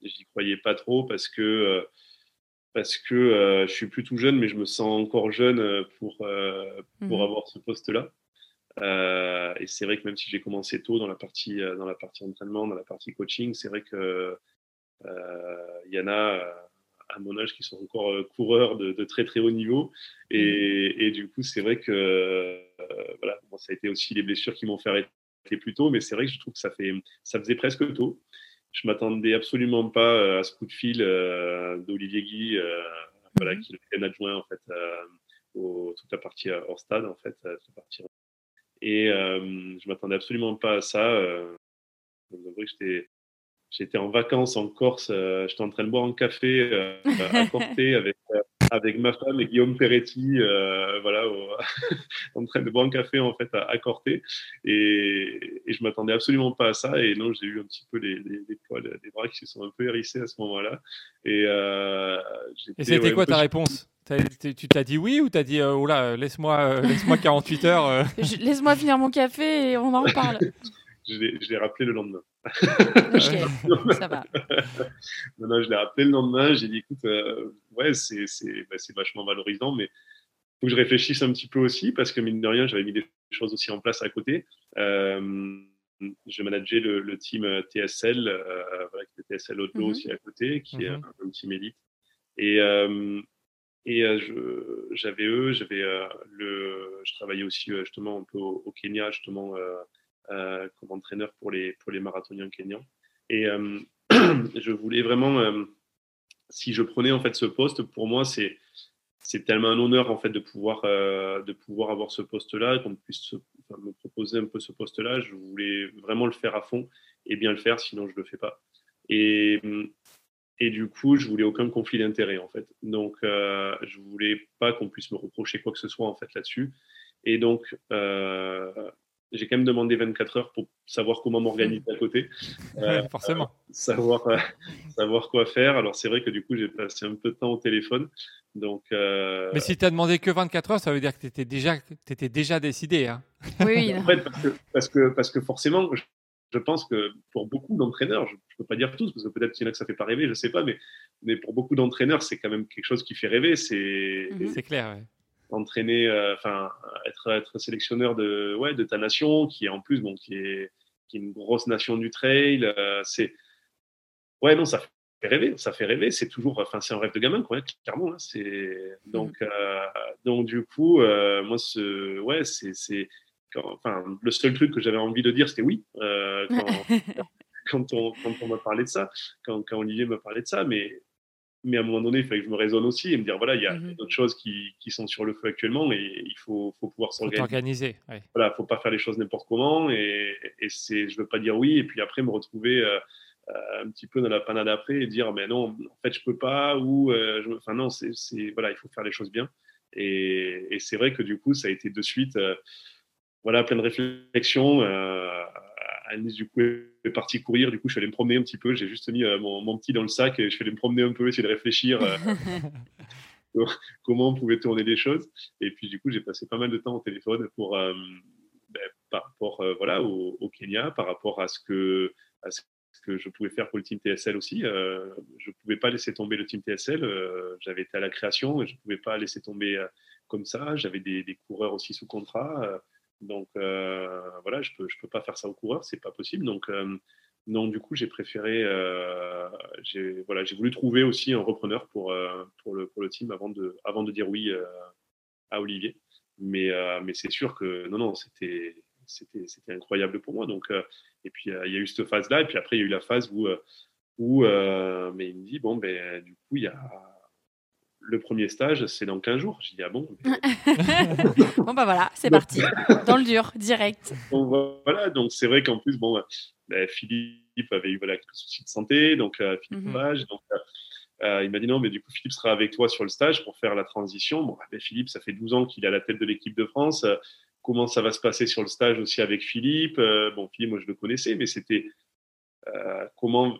j'y croyais pas trop parce que parce que je suis plutôt jeune mais je me sens encore jeune pour pour mmh avoir ce poste là et c'est vrai que même si j'ai commencé tôt dans la partie dans la partie entraînement dans la partie coaching c'est vrai que il y en a à mon âge qui sont encore euh, coureurs de, très très haut niveau. Et, mm. du coup, c'est vrai que euh, voilà, ça a été aussi les blessures qui m'ont fait arrêter plus tôt, mais c'est vrai que je trouve que ça, fait, ça faisait presque tôt. Je m'attendais absolument pas euh, à ce coup de fil d'Olivier Guy, voilà, mm. qui est adjoint en fait, au, toute la partie hors stade en fait, partie. Et je m'attendais absolument pas à ça. j'étais J'étais en vacances en Corse, euh, j'étais en train de boire un café euh, à Corté avec, euh, avec ma femme et Guillaume Peretti, voilà, en train de boire un café en fait à, Corté. Et, et je m'attendais absolument pas à ça. Et non, j'ai eu un petit peu les, les, poils, les bras qui se sont un peu hérissés à ce moment-là. Et, et c'était quoi ta réponse? Tu t'as dit oui ou t'as dit oh là laisse-moi laisse-moi 48 heures laisse-moi finir mon café et on en reparle je l'ai rappelé le lendemain. ça va. non, non, je l'ai rappelé le lendemain. J'ai dit, écoute, euh, ouais, c'est bah, vachement valorisant, mais il faut que je réfléchisse un petit peu aussi, parce que mine de rien, j'avais mis des choses aussi en place à côté. Euh, je manageais le, le team TSL, euh, avec le TSL Auto mhm. aussi à côté, qui est mhm. un, un, team élite. Et, euh, et j'avais eux, j'avais le, je travaillais aussi justement un peu au, au Kenya, justement euh, comme entraîneur pour les, pour les marathoniens kenyans. Et euh, je voulais vraiment, euh, si je prenais en fait ce poste, pour moi, c'est c'est tellement un honneur en fait de pouvoir de pouvoir avoir ce poste-là, qu'on puisse me proposer un peu ce poste-là. Je voulais vraiment le faire à fond et bien le faire, sinon je le fais pas. Et et du coup, je voulais aucun conflit d'intérêt en fait. Donc, euh, je voulais pas qu'on puisse me reprocher quoi que ce soit en fait là-dessus. Et donc, euh, j'ai quand même demandé 24 heures pour savoir comment m'organiser à côté. Euh, Forcément. Euh, savoir, euh, savoir quoi faire. Alors, c'est vrai que du coup, j'ai passé un peu de temps au téléphone. Donc, Mais si tu as demandé que 24 heures, ça veut dire que tu étais déjà, étais déjà décidé. Hein oui, en fait, parce que, parce que, forcément, je, pense que pour beaucoup d'entraîneurs, je ne peux pas dire tous, parce que peut-être qu'il y en a que ça ne fait pas rêver, je ne sais pas, mais, mais pour beaucoup d'entraîneurs, c'est quand même quelque chose qui fait rêver. C'est C'est clair, ouais entraîner, euh, enfin, être, être sélectionneur de, ouais, de ta nation, qui est en plus, bon, qui est, qui est une grosse nation du trail. Euh, c'est, ouais, non, ça fait rêver, ça fait rêver. C'est toujours, enfin, c'est un rêve de gamin, quoi, clairement. Hein, c'est donc, mmh. euh, donc du coup, moi, ce, ouais, c'est, c'est, enfin, le seul truc que j'avais envie de dire, c'était oui. quand, quand on, quand on m'a parlé de ça, quand, quand Olivier m'a parlé de ça, mais mais à un moment donné, il fallait que je me raisonne aussi et me dire voilà, il y a mhm. d'autres choses qui, qui, sont sur le feu actuellement et il faut, faut pouvoir s'organiser. Ouais. Voilà, faut pas faire les choses n'importe comment et, et c'est, je veux pas dire oui et puis après me retrouver euh, un petit peu dans la panade après et dire mais non, en fait je peux pas ou je, enfin non, c'est voilà, il faut faire les choses bien. Et, et c'est vrai que du coup ça a été de suite voilà plein de réflexions. Alice du coup est partie courir, du coup je suis allé me promener un petit peu, j'ai juste mis mon, mon, petit dans le sac et je suis allé me promener un peu, essayer de réfléchir. comment on pouvait tourner les choses. Et puis, du coup, j'ai passé pas mal de temps au téléphone pour, euh, ben, par rapport euh, voilà, au, Kenya, par rapport à ce, que, à ce que je pouvais faire pour le team TSL aussi. Euh, je ne pouvais pas laisser tomber le team TSL. J'avais été à la création et je ne pouvais pas laisser tomber comme ça. J'avais des, des, coureurs aussi sous contrat. Donc, voilà, je ne peux, je peux pas faire ça aux coureurs, c'est pas possible. Donc, non, du coup, j'ai préféré, euh, j'ai voilà, j'ai voulu trouver aussi un repreneur pour euh, pour le pour le team avant de avant de dire oui euh, à Olivier. Mais mais c'est sûr que non non, c'était incroyable pour moi. Donc et puis il y a eu cette phase là et puis après il y a eu la phase où où mais il me dit bon ben du coup il y a le premier stage, c'est dans 15 jours. J'ai dit, ah bon Bon, bah voilà, c'est parti. Dans le dur, direct. voilà, donc c'est vrai qu'en plus, bon, bah, Philippe avait eu voilà, quelques soucis de santé, donc euh, Philippe donc euh, euh, il m'a dit non, mais du coup, Philippe sera avec toi sur le stage pour faire la transition. Bon, bah, Philippe, ça fait 12 ans qu'il est à la tête de l'équipe de France. comment ça va se passer sur le stage aussi avec Philippe? Bon, Philippe, moi, je le connaissais, mais c'était comment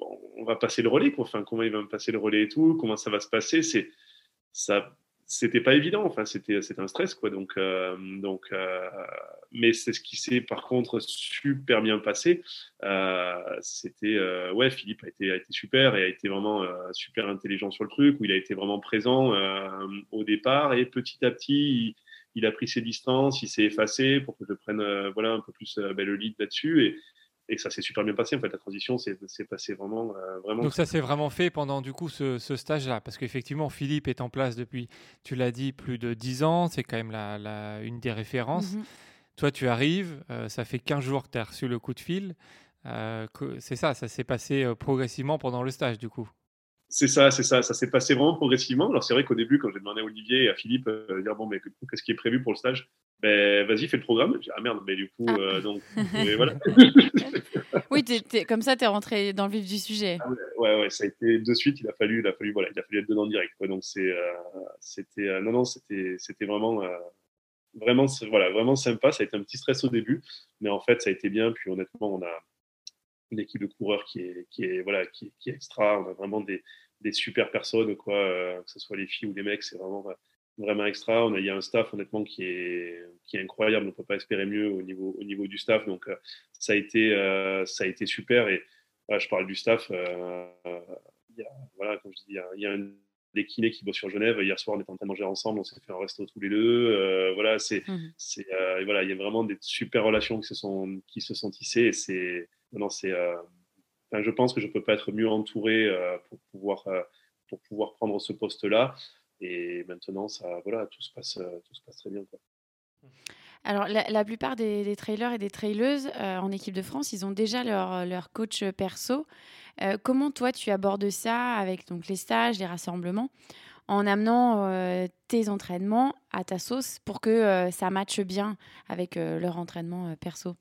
on va passer le relais, quoi. Enfin, comment il va me passer le relais et tout, comment ça va se passer. C'est ça, c'était pas évident. Enfin, c'était un stress, quoi. Donc euh, donc, euh, mais c'est ce qui s'est par contre super bien passé. Euh, c'était ouais, Philippe a été a été super et a été vraiment super intelligent sur le truc où il a été vraiment présent au départ et petit à petit. Il, a pris ses distances, il s'est effacé pour que je prenne voilà un peu plus ben, le lead là-dessus et ça s'est super bien passé. En fait, la transition s'est passé vraiment, euh, vraiment. Donc ça s'est vraiment fait pendant du coup ce, stage-là, parce qu'effectivement Philippe est en place depuis, tu l'as dit, plus de 10 ans. C'est quand même la, une des références. Mhm. Toi, tu arrives, euh, ça fait 15 jours que tu as reçu le coup de fil. Euh, c'est ça, ça s'est passé progressivement pendant le stage, du coup. C'est ça, c'est ça. Ça s'est passé vraiment progressivement. Alors c'est vrai qu'au début, quand j'ai demandé à Olivier et à Philippe, euh, dire bon, mais qu'est-ce qui est prévu pour le stage? Ben vas-y, fais le programme. J'ai ah merde, mais du coup, ah. euh, donc voilà. oui, comme ça, tu es rentré dans le vif du sujet. Ah ouais, ouais, ça a été de suite. Il a fallu, il a fallu, voilà, il a fallu être dedans direct. Quoi. Donc c'est, euh, c'était, non, non, c'était, c'était vraiment. Vraiment, voilà, vraiment sympa. Ça a été un petit stress au début, mais en fait, ça a été bien. Puis honnêtement, on a, une équipe de coureurs qui est, qui est, voilà, qui, qui est extra. On a vraiment des, des super personnes, quoi, euh, que ce soit les filles ou les mecs, c'est vraiment, vraiment extra. On a, il y a un staff, honnêtement, qui est, qui est incroyable. On ne peut pas espérer mieux au niveau, au niveau du staff. Donc, euh, ça, a été, euh, ça a été super. Et je parle du staff. Il y a, voilà, comme je dis, il y a, il y a un des kinés qui bossent sur Genève. Hier soir, on était en train de manger ensemble, on s'est fait un resto tous les deux. voilà, c'est, mmh c'est voilà, il y a vraiment des super relations qui se sont, qui se sont tissées. Et c'est, non, c'est, euh, je pense que je ne peux pas être mieux entouré euh, pour, pouvoir, euh, pour pouvoir prendre ce poste-là. Et maintenant, ça, voilà, tout, se passe, tout se passe très bien. Alors, la, plupart des, trailers et des traileuses en équipe de France, ils ont déjà leur, leur coach perso. comment toi, tu abordes ça avec donc, les stages, les rassemblements, en amenant tes entraînements à ta sauce pour que ça matche bien avec leur entraînement perso?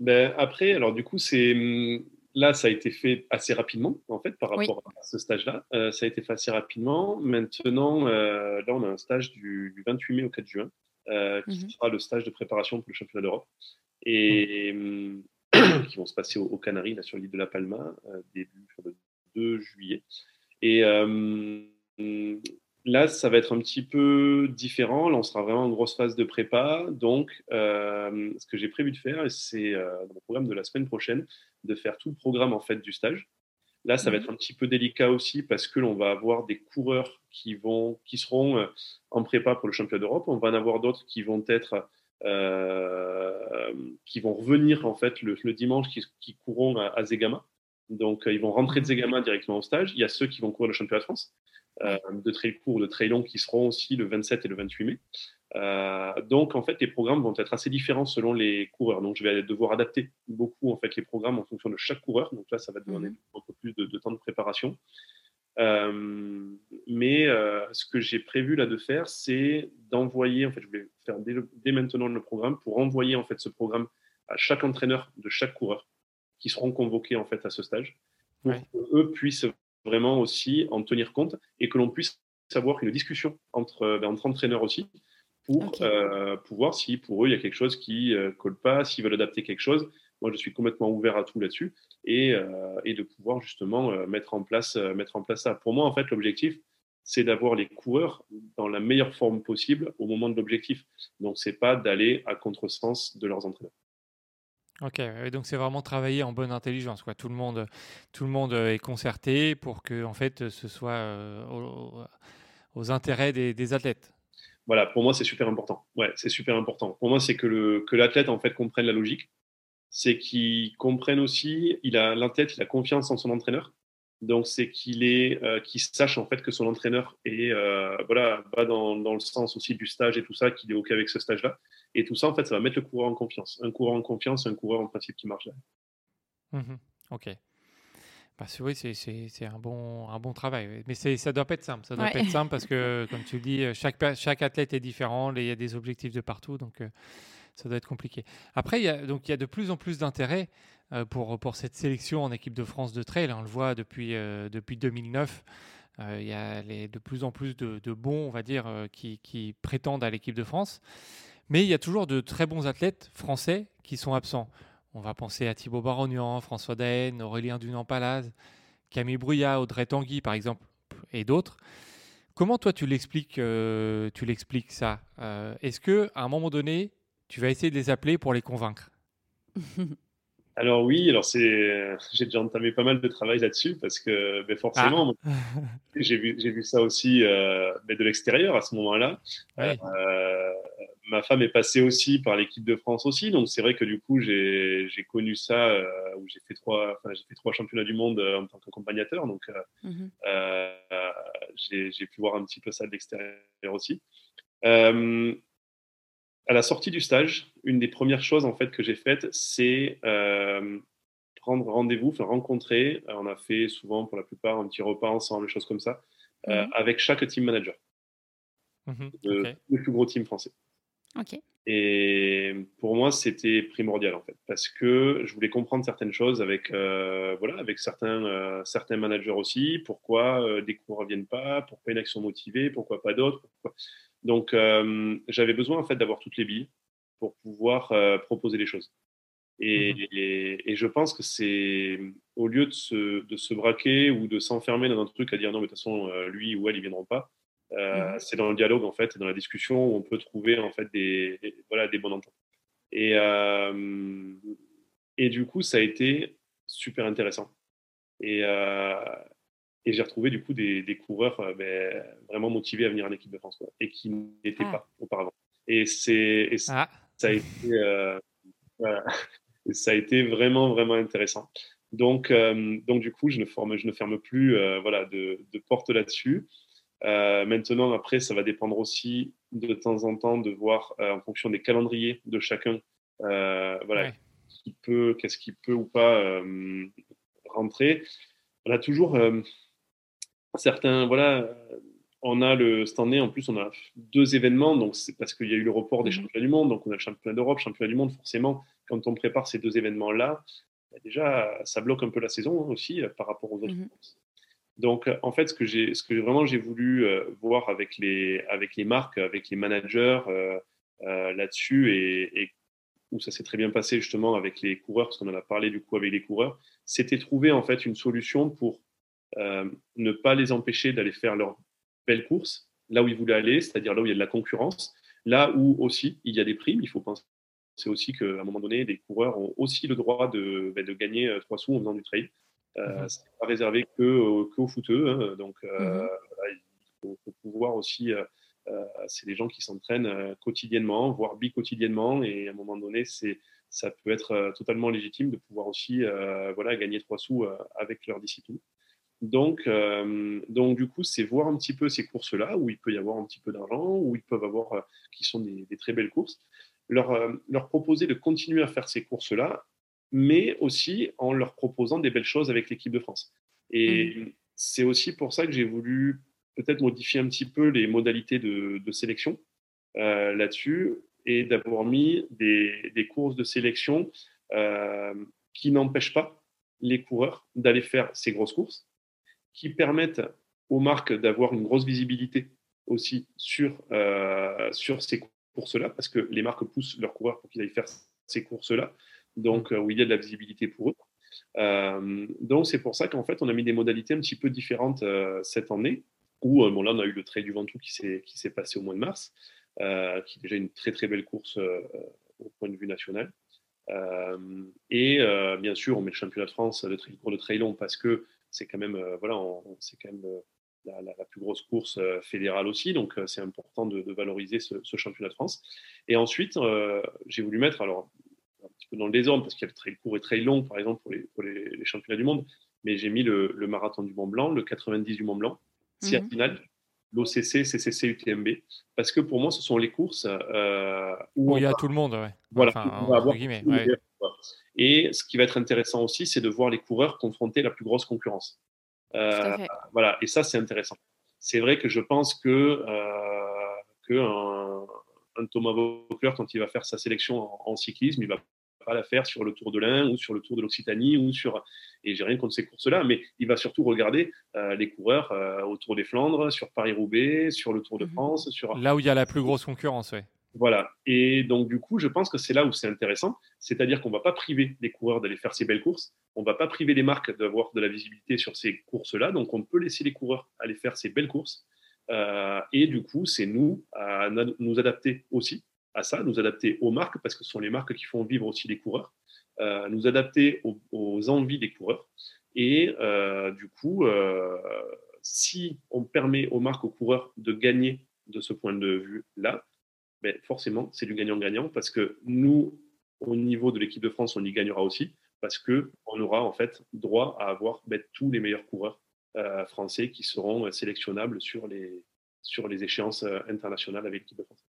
Ben, Après, alors du coup, c'est hum, là, ça a été fait assez rapidement, en fait, par rapport à ce stage-là. Euh, ça a été fait assez rapidement. Maintenant, euh, là, on a un stage du, 28 mai au 4 juin, euh, qui mmh sera le stage de préparation pour le championnat d'Europe, et mmh. qui vont se passer aux, Canaries, là, sur l'île de la Palma, début le 2 juillet. Et Là, ça va être un petit peu différent. Là, on sera vraiment en grosse phase de prépa. Donc, euh, ce que j'ai prévu de faire, c'est euh, dans le programme de la semaine prochaine, de faire tout le programme en fait du stage. Là, ça va mhm. être un petit peu délicat aussi parce que l'on va avoir des coureurs qui vont, qui seront euh, en prépa pour le championnat d'Europe. On va en avoir d'autres qui vont être, qui vont revenir en fait le, dimanche, qui, qui courront à, à, Zegama. Donc, ils vont rentrer de mhm. Zegama directement au stage. Il y a ceux qui vont courir le championnat de France. Euh, de trail court, de trail long qui seront aussi le 27 et le 28 mai. Euh, donc, en fait, les programmes vont être assez différents selon les coureurs. Donc, je vais devoir adapter beaucoup en fait les programmes en fonction de chaque coureur. Donc là, ça va demander mhm. un peu plus de, temps de préparation. Euh, mais ce que j'ai prévu là de faire, c'est d'envoyer. En fait, je vais faire dès, dès, maintenant le programme pour envoyer en fait ce programme à chaque entraîneur de chaque coureur qui seront convoqués en fait à ce stage, pour qu'eux puissent vraiment aussi en tenir compte et que l'on puisse savoir une discussion entre, ben, entre entraîneurs aussi pour pouvoir si pour eux il y a quelque chose qui ne colle pas, s'ils veulent adapter quelque chose. Moi, je suis complètement ouvert à tout là-dessus et, et, de pouvoir justement mettre, en place, mettre en place ça. Pour moi, en fait, l'objectif, c'est d'avoir les coureurs dans la meilleure forme possible au moment de l'objectif. Donc, c'est pas d'aller à contresens de leurs entraîneurs. Ok, donc c'est vraiment travailler en bonne intelligence. Quoi. Tout, le monde, tout le monde est concerté pour que en fait, ce soit euh, aux, intérêts des, athlètes. Voilà, pour moi, c'est super important. Ouais, c'est super important. Pour moi, c'est que, que l'athlète en fait comprenne la logique. C'est qu'il comprenne aussi, il a l'athlète, il a confiance en son entraîneur. Donc, c'est qu'il euh, sache en fait que son entraîneur est, euh, voilà, va dans, dans, le sens aussi du stage et tout ça, qu'il est OK avec ce stage-là. Et tout ça, en fait, ça va mettre le coureur en confiance. Un coureur en confiance, un coureur en principe qui marche. Mmh ok. Bah, oui, c'est un bon, un bon travail. Mais ça doit pas être simple. Ça doit pas être simple parce que, comme tu le dis, chaque, chaque athlète est différent. Il y a des objectifs de partout. Donc, euh, ça doit être compliqué. Après, il y a, donc, il y a de plus en plus d'intérêt euh, pour, pour cette sélection en équipe de France de trail. On le voit depuis, euh, depuis 2009. Euh, il y a les, de plus en plus de, bons, on va dire, qui, qui, prétendent à l'équipe de France. Mais il y a toujours de très bons athlètes français qui sont absents. On va penser à Thibaut Barognan, François Daen, Aurélien Dunan-Palaz, Camille Brouillat, Audrey Tanguy, par exemple, et d'autres. Comment toi tu l'expliques, tu l'expliques ça Est-ce que à un moment donné, tu vas essayer de les appeler pour les convaincre? Alors oui, alors c'est, j'ai déjà entamé pas mal de travail là-dessus parce que ben forcément, ah. j'ai vu, j'ai vu ça aussi euh, ben de l'extérieur à ce moment-là. Euh, ma femme est passée aussi par l'équipe de France aussi, donc c'est vrai que du coup j'ai, connu ça euh, où j'ai fait trois, enfin, j'ai fait trois championnats du monde en tant qu'accompagnateur, donc mmh j'ai, j'ai pu voir un petit peu ça de l'extérieur aussi à la sortie du stage, une des premières choses en fait que j'ai faites, c'est euh, prendre rendez-vous, faire rencontrer. Euh, on a fait souvent, pour la plupart, un petit repas ensemble, des choses comme ça, euh, mhm. avec chaque team manager, mhm, le plus gros team français. Et pour moi, c'était primordial en fait, parce que je voulais comprendre certaines choses avec, voilà, avec certains, certains managers aussi. Pourquoi des cours ne reviennent pas? Pourquoi une action motivée? Pourquoi pas d'autres? Donc, euh, j'avais besoin en fait d'avoir toutes les billes pour pouvoir euh, proposer les choses. Mmh et, je pense que c'est au lieu de se, de se braquer ou de s'enfermer dans un truc à dire non, mais de toute façon, euh, lui ou elle, ils viendront pas. Mmh c'est dans le dialogue en fait, dans la discussion où on peut trouver en fait des, voilà des bonnes ententes. Et et du coup, ça a été super intéressant. Et, et j'ai retrouvé du coup des, des coureurs euh, ben, vraiment motivés à venir en équipe de France et qui n'étaient ah. pas auparavant. Et, c'est, ah. ça, a été, euh, ça a été vraiment, vraiment intéressant. Donc, euh, donc du coup, je ne, forme, je ne ferme plus voilà, de, de porte là-dessus. Maintenant, après, ça va dépendre aussi de temps en temps de voir en fonction des calendriers de chacun, voilà, qui peut, qu'est-ce qui peut ou pas rentrer. On a toujours certains, voilà, on a le, cette année, en plus, on a deux événements, donc c'est parce qu'il y a eu le report des mmh championnats du monde, donc on a le championnat d'Europe, championnat du monde, forcément, quand on prépare ces deux événements-là, bah, déjà, ça bloque un peu la saison hein, aussi euh, par rapport aux autres. Mmh donc, en fait, ce que, j'ai, ce que vraiment j'ai voulu euh, voir avec les, avec les marques, avec les managers euh, là-dessus, et, et, où ça s'est très bien passé justement avec les coureurs, parce qu'on en a parlé du coup avec les coureurs, c'était trouver en fait une solution pour euh, ne pas les empêcher d'aller faire leur belle course là où ils voulaient aller, c'est-à-dire là où il y a de la concurrence, là où aussi il y a des primes. Il faut penser aussi qu'à un moment donné, les coureurs ont aussi le droit de, ben, de gagner euh, trois sous en faisant du trail. Euh, mmh. Ce n'est pas réservé que, que aux footeux. Hein. donc, mmh il faut, pouvoir aussi. c'est des gens qui s'entraînent quotidiennement, voire bi-quotidiennement. Et à un moment donné, c'est ça peut être totalement légitime de pouvoir aussi voilà, gagner trois sous avec leur discipline. Donc, euh, donc du coup, c'est voir un petit peu ces courses-là où il peut y avoir un petit peu d'argent, où ils peuvent avoir, euh, qui sont des, très belles courses, leur, euh, leur proposer de continuer à faire ces courses-là, mais aussi en leur proposant des belles choses avec l'équipe de France. Et mmh. c'est aussi pour ça que j'ai voulu peut-être modifier un petit peu les modalités de, de sélection là-dessus et d'avoir mis des, des, courses de sélection qui n'empêchent pas les coureurs d'aller faire ces grosses courses, qui permettent aux marques d'avoir une grosse visibilité aussi sur, euh, sur ces courses-là, parce que les marques poussent leurs coureurs pour qu'ils aillent faire ces courses-là, donc euh, où il y a de la visibilité pour eux. Euh, donc c'est pour ça qu'en fait on a mis des modalités un petit peu différentes cette année, où bon, là on a eu le trait du Ventoux qui s'est passé au mois de mars, qui est déjà une très très belle course au point de vue national. et bien sûr on met le championnat de France de pour le trail long parce que c'est quand même voilà c'est quand même la, plus grosse course euh, fédérale aussi, donc euh, c'est important de, valoriser ce, championnat de France. Et ensuite, euh, j'ai voulu mettre, alors un petit peu dans le désordre, parce qu'il y a le trail court et trail long, par exemple, pour les, championnats du monde, mais j'ai mis le, marathon du Mont Blanc, le 90 du Mont Blanc, si mmh. final, l'OCC, CCC, UTMB, parce que pour moi, ce sont les courses où, il y a tout le monde, Voilà, Et ce qui va être intéressant aussi, c'est de voir les coureurs confronter la plus grosse concurrence. Euh, voilà, et ça, c'est intéressant. C'est vrai que je pense que, euh, que un, Thomas Voeckler, quand il va faire sa sélection en, cyclisme, il va pas la faire sur le Tour de l'Ain ou sur le Tour de l'Occitanie ou sur et j'ai rien contre ces courses-là, mais il va surtout regarder euh, les coureurs au Tour des Flandres, sur Paris-Roubaix, sur le Tour de mhm. France, sur là où il y a la plus grosse concurrence, ouais. Voilà. Et donc, du coup, je pense que c'est là où c'est intéressant. C'est-à-dire qu'on ne va pas priver les coureurs d'aller faire ces belles courses. On ne va pas priver les marques d'avoir de la visibilité sur ces courses-là. Donc, on peut laisser les coureurs aller faire ces belles courses. Euh, et du coup, c'est nous à nous adapter aussi à ça, nous adapter aux marques, parce que ce sont les marques qui font vivre aussi les coureurs, euh, nous adapter aux, envies des coureurs. Et euh, du coup, si on permet aux marques, aux coureurs de gagner de ce point de vue-là, ben, forcément, c'est du gagnant-gagnant parce que nous, au niveau de l'équipe de France, on y gagnera aussi parce qu'on aura en fait droit à avoir ben, tous les meilleurs coureurs français qui seront euh, sélectionnables sur les, sur les échéances euh, internationales avec l'équipe de France.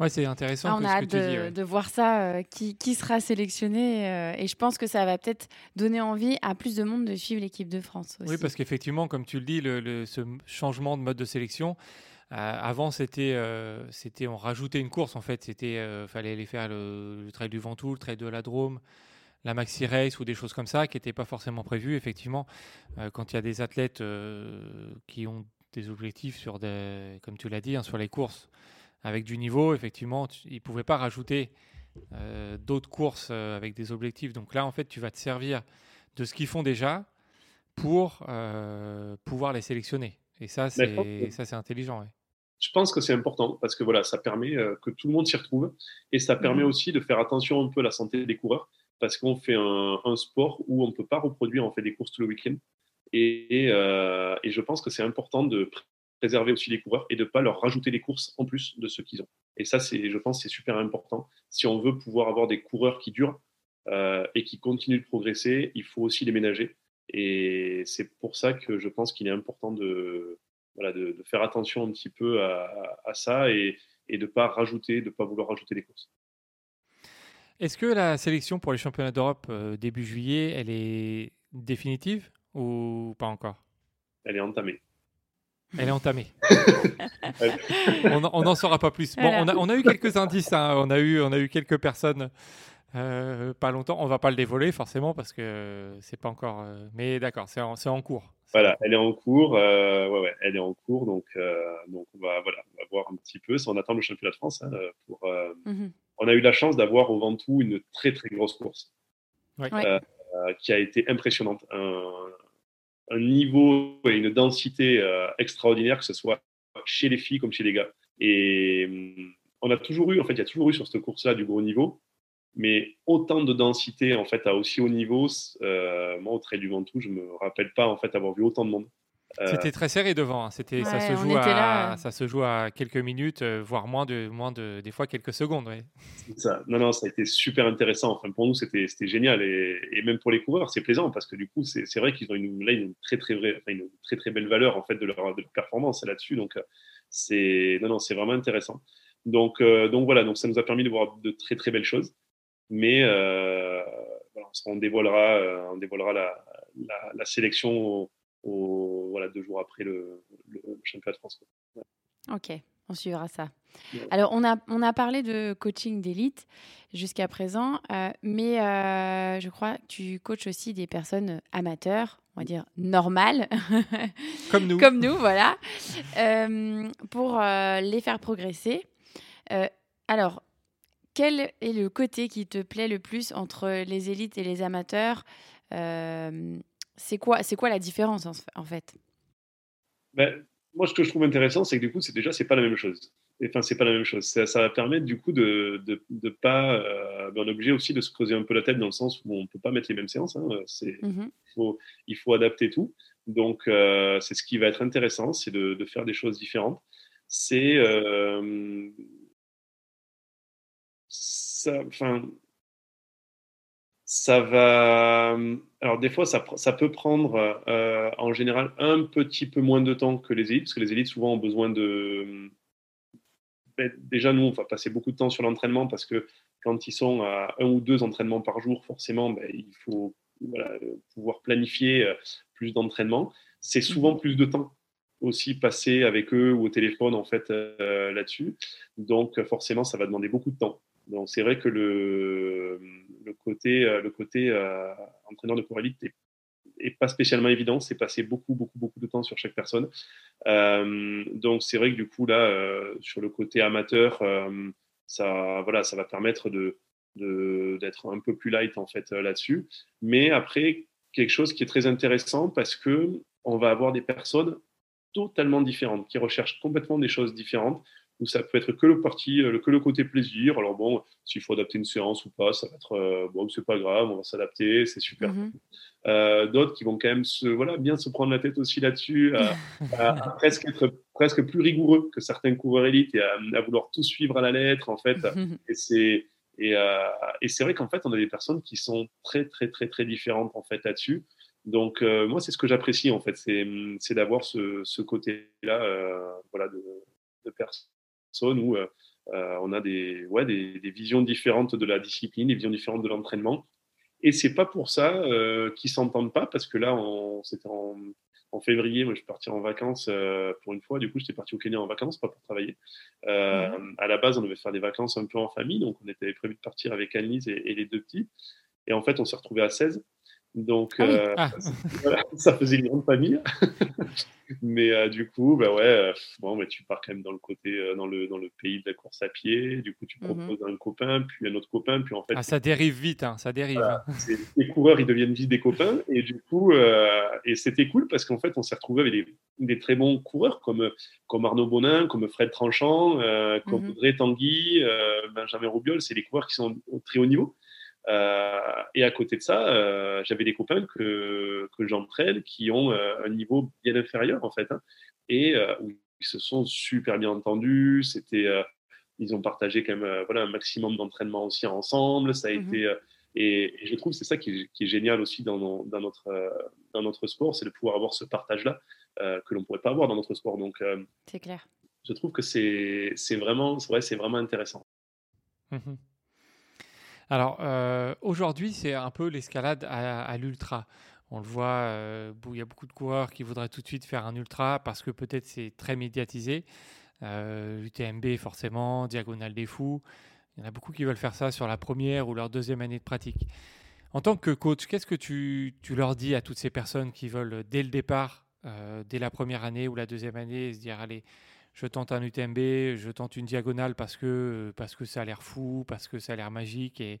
Ouais, c'est intéressant. Ah, on a hâte de, voir ça, qui, qui, sera sélectionné. et je pense que ça va peut-être donner envie à plus de monde de suivre l'équipe de France. Oui, parce qu'effectivement, comme tu le dis, le, ce changement de mode de sélection, euh, avant, c'était, euh, c'était, on rajoutait une course en fait. C'était, euh, fallait aller faire le, trail du Ventoux, le trail de la Drôme, la Maxi Race ou des choses comme ça qui n'étaient pas forcément prévues. Effectivement, quand il y a des athlètes qui ont des objectifs sur des, comme tu l'as dit, hein, sur les courses avec du niveau, effectivement, ils ne pouvaient pas rajouter d'autres courses avec des objectifs. Donc là, en fait, tu vas te servir de ce qu'ils font déjà pour pouvoir les sélectionner. Et ça, c'est, ça, c'est intelligent. Je pense que c'est important parce que voilà, ça permet euh, que tout le monde s'y retrouve et ça permet mmh aussi de faire attention un peu à la santé des coureurs parce qu'on fait un, sport où on ne peut pas reproduire, on fait des courses tout le week-end. Et, euh, et, je pense que c'est important de préserver aussi les coureurs et de ne pas leur rajouter des courses en plus de ce qu'ils ont. Et ça, je pense, c'est super important. Si on veut pouvoir avoir des coureurs qui durent euh, et qui continuent de progresser, il faut aussi les ménager. Et c'est pour ça que je pense qu'il est important de, faire attention un petit peu à, ça et, et de ne pas rajouter, de pas vouloir rajouter des courses. Est-ce que la sélection pour les championnats d'Europe euh, début juillet, elle est définitive ou pas encore? Elle est entamée. Elle est entamée. on n'en saura pas plus. Bon, on a, on a, eu quelques indices. Hein. On, a eu, on a eu quelques personnes euh, pas longtemps. On va pas le dévoiler forcément parce que c'est pas encore. Euh, mais d'accord, c'est en, en, cours. Voilà, elle est en cours. Euh, ouais, ouais, elle est en cours. Donc, donc on va voilà, on va voir un petit peu. Si on attend le championnat de France, hein, pour. Mhm. On a eu la chance d'avoir au Ventoux une très très grosse course, qui a été impressionnante. Un, un, niveau et une densité extraordinaire, que ce soit chez les filles comme chez les gars. Et hum, on a toujours eu, en fait, il y a toujours eu sur cette course-là du gros niveau mais autant de densité en fait à aussi haut niveau, euh, moi au Trail du Ventoux, je me rappelle pas en fait avoir vu autant de monde. Euh, C'était très serré devant. Hein. C'était, ça, se joue à, ça se joue à quelques minutes, euh, voire moins de, moins de, des fois quelques secondes. Ça. Non, non, ça a été super intéressant. Enfin, pour nous, c'était, c'était génial. Et, et, même pour les coureurs, c'est plaisant parce que du coup, c'est, vrai qu'ils ont une, là, une, très, très, vraie, enfin, une très, très belle valeur en fait de leur, de leur performance là-dessus. Donc, c'est, non, non, c'est vraiment intéressant. Donc, donc voilà, donc ça nous a permis de voir de très, très belles choses. Mais euh, on dévoilera, euh, on dévoilera la, la, sélection au, voilà, deux jours après le, championnat de France. Ok, On suivra ça. Alors, on a, on a parlé de coaching d'élite jusqu'à présent, euh, mais euh, je crois que tu coaches aussi des personnes amateurs, on va dire normales. Comme nous. Comme nous, voilà. Euh, pour les faire progresser. alors, quel est le côté qui te plaît le plus entre les élites et les amateurs? C'est quoi, quoi la différence en, fait? Ben, Moi, ce que je trouve intéressant, c'est que du coup, c'est déjà, c'est pas la même chose enfin, c'est pas la même chose. Ça, va permettre du coup de ne pas. Euh, ben, on est obligé aussi de se creuser un peu la tête dans le sens où on ne peut pas mettre les mêmes séances. Hein. C'est, faut, il faut adapter tout. Donc, euh, c'est ce qui va être intéressant, c'est de, de, faire des choses différentes. C'est. Euh, ça, enfin, ça va. Alors, des fois, ça, ça peut prendre euh, en général un petit peu moins de temps que les élites, parce que les élites souvent ont besoin de ben, déjà, nous, on va passer beaucoup de temps sur l'entraînement parce que quand ils sont à un ou deux entraînements par jour, forcément, ben, il faut pouvoir planifier euh, plus d'entraînement. C'est souvent mhm. plus de temps aussi passé avec eux ou au téléphone en fait euh, là-dessus. Donc forcément, ça va demander beaucoup de temps. Donc c'est vrai que le, côté, le côté euh, entraîneur de cours élite est pas spécialement évident. C'est passer beaucoup, beaucoup, beaucoup de temps sur chaque personne. Euh, donc, c'est vrai que du coup, là, euh, sur le côté amateur, euh, ça, voilà, ça va permettre de, d'être un peu plus light en fait là-dessus. Mais après, quelque chose qui est très intéressant parce que on va avoir des personnes totalement différentes qui recherchent complètement des choses différentes où ça peut être que le parti, que le côté plaisir. Alors bon, s'il faut adapter une séance ou pas, ça va être bon, c'est pas grave, on va s'adapter, c'est super. Mm-hmm. Euh, d'autres qui vont quand même se, voilà, bien se prendre la tête aussi là-dessus, à, presque être presque plus rigoureux que certains coureurs élites et à, vouloir tout suivre à la lettre, en fait. et c'est et, euh, et c'est vrai qu'en fait, on a des personnes qui sont très, très, très, très différentes en fait là-dessus. Donc, euh, moi, c'est ce que j'apprécie en fait, c'est d'avoir ce, ce côté-là, voilà, de, de personnes où on a des, ouais, des, des, visions différentes de la discipline, des visions différentes de l'entraînement. Et c'est pas pour ça euh, qu'ils s'entendent pas, parce que là, c'était en, février, moi je suis parti en vacances euh, pour une fois. Du coup, j'étais parti au Kenya en vacances, pas pour travailler. Euh, mmh. À la base, on devait faire des vacances un peu en famille, donc on était prévu de partir avec Annelise et, et les deux petits. Et en fait, on s'est retrouvés à 16. Donc, ah euh, ah. ça faisait une grande famille. mais euh, du coup, bah ouais, euh, bon, mais tu pars quand même dans le côté, dans, le, dans le pays de la course à pied. Du coup, tu mmh proposes un copain, puis un autre copain, puis en fait. Ah, ça dérive vite, hein, ça dérive. les coureurs, ils deviennent vite des copains. Et du coup, et c'était cool parce qu'en fait, on s'est retrouvé avec des, des, très bons coureurs comme, comme Arnaud Bonin, comme Fred Tranchant, comme mmh Audrey Tanguy, Benjamin Roubiol. C'est des coureurs qui sont au très haut niveau. Euh, et à côté de ça, euh, j'avais des copains que, que j'entraîne qui ont euh, un niveau bien inférieur en fait, hein, et où ils se sont super bien entendus. C'était, ils ont partagé quand même voilà un maximum d'entraînement aussi ensemble. Ça a mmh été et, je trouve que c'est ça qui est, qui est, génial aussi dans, dans notre, dans notre sport, c'est de pouvoir avoir ce partage-là que l'on ne pourrait pas avoir dans notre sport. Donc, c'est clair. Je trouve que c'est vraiment, vrai, c'est vraiment intéressant. Mmh alors, euh, aujourd'hui, c'est un peu l'escalade à, l'ultra. On le voit, euh, il y a beaucoup de coureurs qui voudraient tout de suite faire un ultra parce que peut-être c'est très médiatisé. Euh, UTMB, forcément, Diagonale des Fous. Il y en a beaucoup qui veulent faire ça sur la première ou leur deuxième année de pratique. En tant que coach, qu'est-ce que tu, tu, leur dis à toutes ces personnes qui veulent, dès le départ, dès la première année ou la deuxième année, se dire allez, je tente un UTMB, je tente une diagonale parce que, parce que ça a l'air fou, parce que ça a l'air magique et,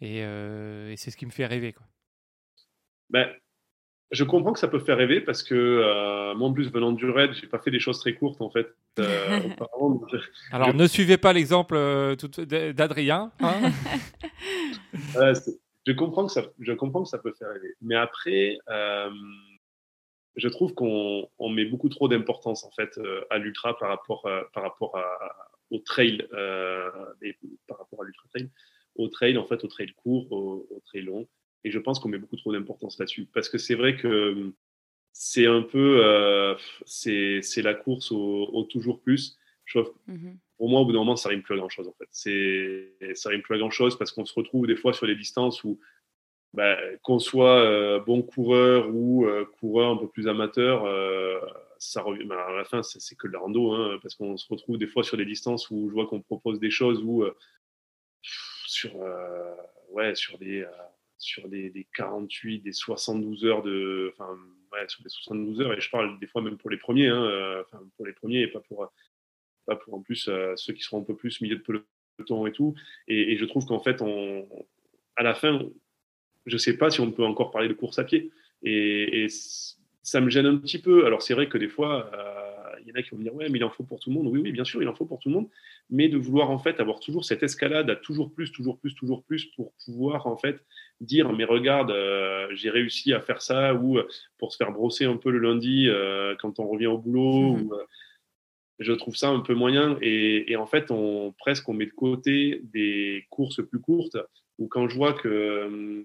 et, euh, c'est ce qui me fait rêver. Quoi. Ben, je comprends que ça peut faire rêver parce que euh, moi, en plus, venant du raid, j'ai pas fait des choses très courtes en fait. Euh, Alors, ne suivez pas l'exemple d'Adrien. Hein. je, comprends que ça, je comprends que ça peut faire rêver. Mais après, je trouve qu'on met beaucoup trop d'importance en fait euh, à l'ultra par rapport euh, par rapport au trail euh, par rapport à l'ultra trail. Au trail en fait au trail court au, trail long. Et je pense qu'on met beaucoup trop d'importance là-dessus. Parce que c'est vrai que c'est un peu c'est la course au, toujours plus. Je trouve, mmh pour moi au bout d'un moment ça rime plus à grand chose en fait. C'est ça rime plus à grand chose parce qu'on se retrouve des fois sur des distances où bah, qu'on soit euh, bon coureur ou euh, coureur un peu plus amateur, euh, ça revient, bah, à la fin, c'est que le rando, hein, parce qu'on se retrouve des fois sur des distances où je vois qu'on propose des choses où sur, ouais, sur des sur des, des, 48, des 72 heures de, ouais, sur des 72 heures, et je parle des fois même pour les premiers, hein, pour les premiers, et pas pour, pas pour en plus ceux qui seront un peu plus milieu de peloton et tout. Et, et je trouve qu'en fait, on, à la fin, je ne sais pas si on peut encore parler de course à pied. Et, ça me gêne un petit peu. Alors c'est vrai que des fois, euh, il y en a qui vont me dire ouais, mais il en faut pour tout le monde. Oui, oui, bien sûr, il en faut pour tout le monde. Mais de vouloir en fait avoir toujours cette escalade à toujours plus, toujours plus, toujours plus pour pouvoir en fait dire mais regarde, euh, j'ai réussi à faire ça ou euh, pour se faire brosser un peu le lundi quand on revient au boulot. Mmh je trouve ça un peu moyen et, et, en fait on presque on met de côté des courses plus courtes ou quand je vois que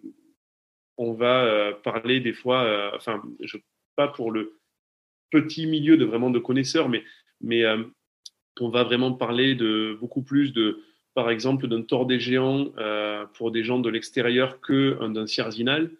on va euh, parler des fois, euh, enfin, je, pas pour le petit milieu de vraiment de connaisseurs, mais, mais euh, on va vraiment parler de beaucoup plus de, par exemple, d'un tort des géants pour des gens de l'extérieur que d'un cierzinal.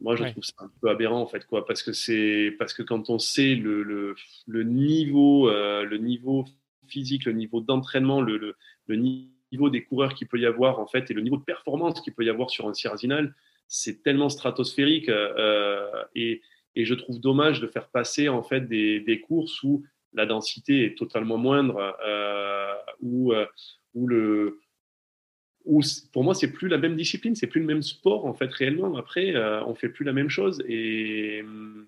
Moi, je trouve ça un peu aberrant en fait, quoi, parce que c'est parce que quand on sait le, le, le niveau, le niveau physique, le niveau d'entraînement, le, le, niveau des coureurs qu'il peut y avoir en fait, et le niveau de performance qu'il peut y avoir sur un cierzinal, c'est tellement stratosphérique euh, et, et, je trouve dommage de faire passer en fait des, des courses où la densité est totalement moindre, euh, où, euh, le pour moi c'est plus la même discipline, c'est plus le même sport en fait réellement. Après, euh, on fait plus la même chose et hum,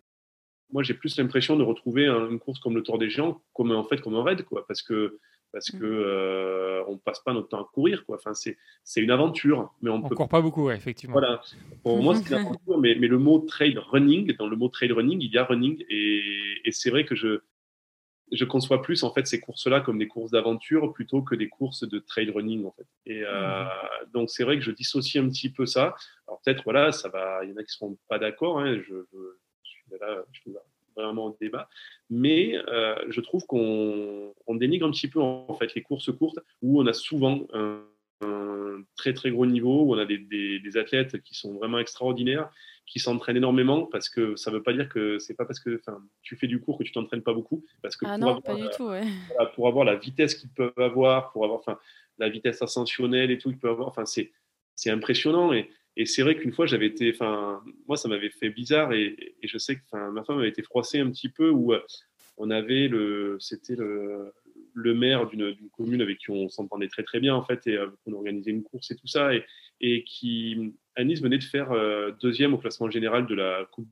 moi j'ai plus l'impression de retrouver une course comme le Tour des Géants comme en fait comme un raid quoi, parce que parce mmh. que euh, on passe pas notre temps à courir quoi. Enfin c'est c'est une aventure, mais on, peut court pas beaucoup ouais, effectivement. Voilà. Pour moi c'est une aventure, mais, mais le mot trail running dans le mot trail running il y a running et, et c'est vrai que je je conçois plus en fait ces courses-là comme des courses d'aventure plutôt que des courses de trail running en fait. Et euh, mmh. donc c'est vrai que je dissocie un petit peu ça. Alors peut-être voilà, ça va, il y en a qui seront pas d'accord. Hein, je, je, je, suis là, je suis là vraiment au débat. Mais euh, je trouve qu'on on dénigre un petit peu en fait les courses courtes où on a souvent un, très très gros niveau, où on a des, des, athlètes qui sont vraiment extraordinaires, qui s'entraînent énormément parce que ça ne veut pas dire que c'est pas parce que tu fais du cours que tu t'entraînes pas beaucoup. Parce que ah pour non, avoir, pas du tout. Ouais. pour avoir la vitesse qu'ils peuvent avoir, pour avoir la vitesse ascensionnelle et tout qu'ils peuvent avoir, c'est impressionnant. Et, et c'est vrai qu'une fois, j'avais été, enfin, moi, ça m'avait fait bizarre et, je sais que, ma femme avait été froissée un petit peu où euh, on avait le, c'était le, maire d'une commune avec qui on s'entendait très très bien en fait et euh, on organisait une course et tout ça et, qui, à Nice, venait de faire euh, deuxième au classement général de la Coupe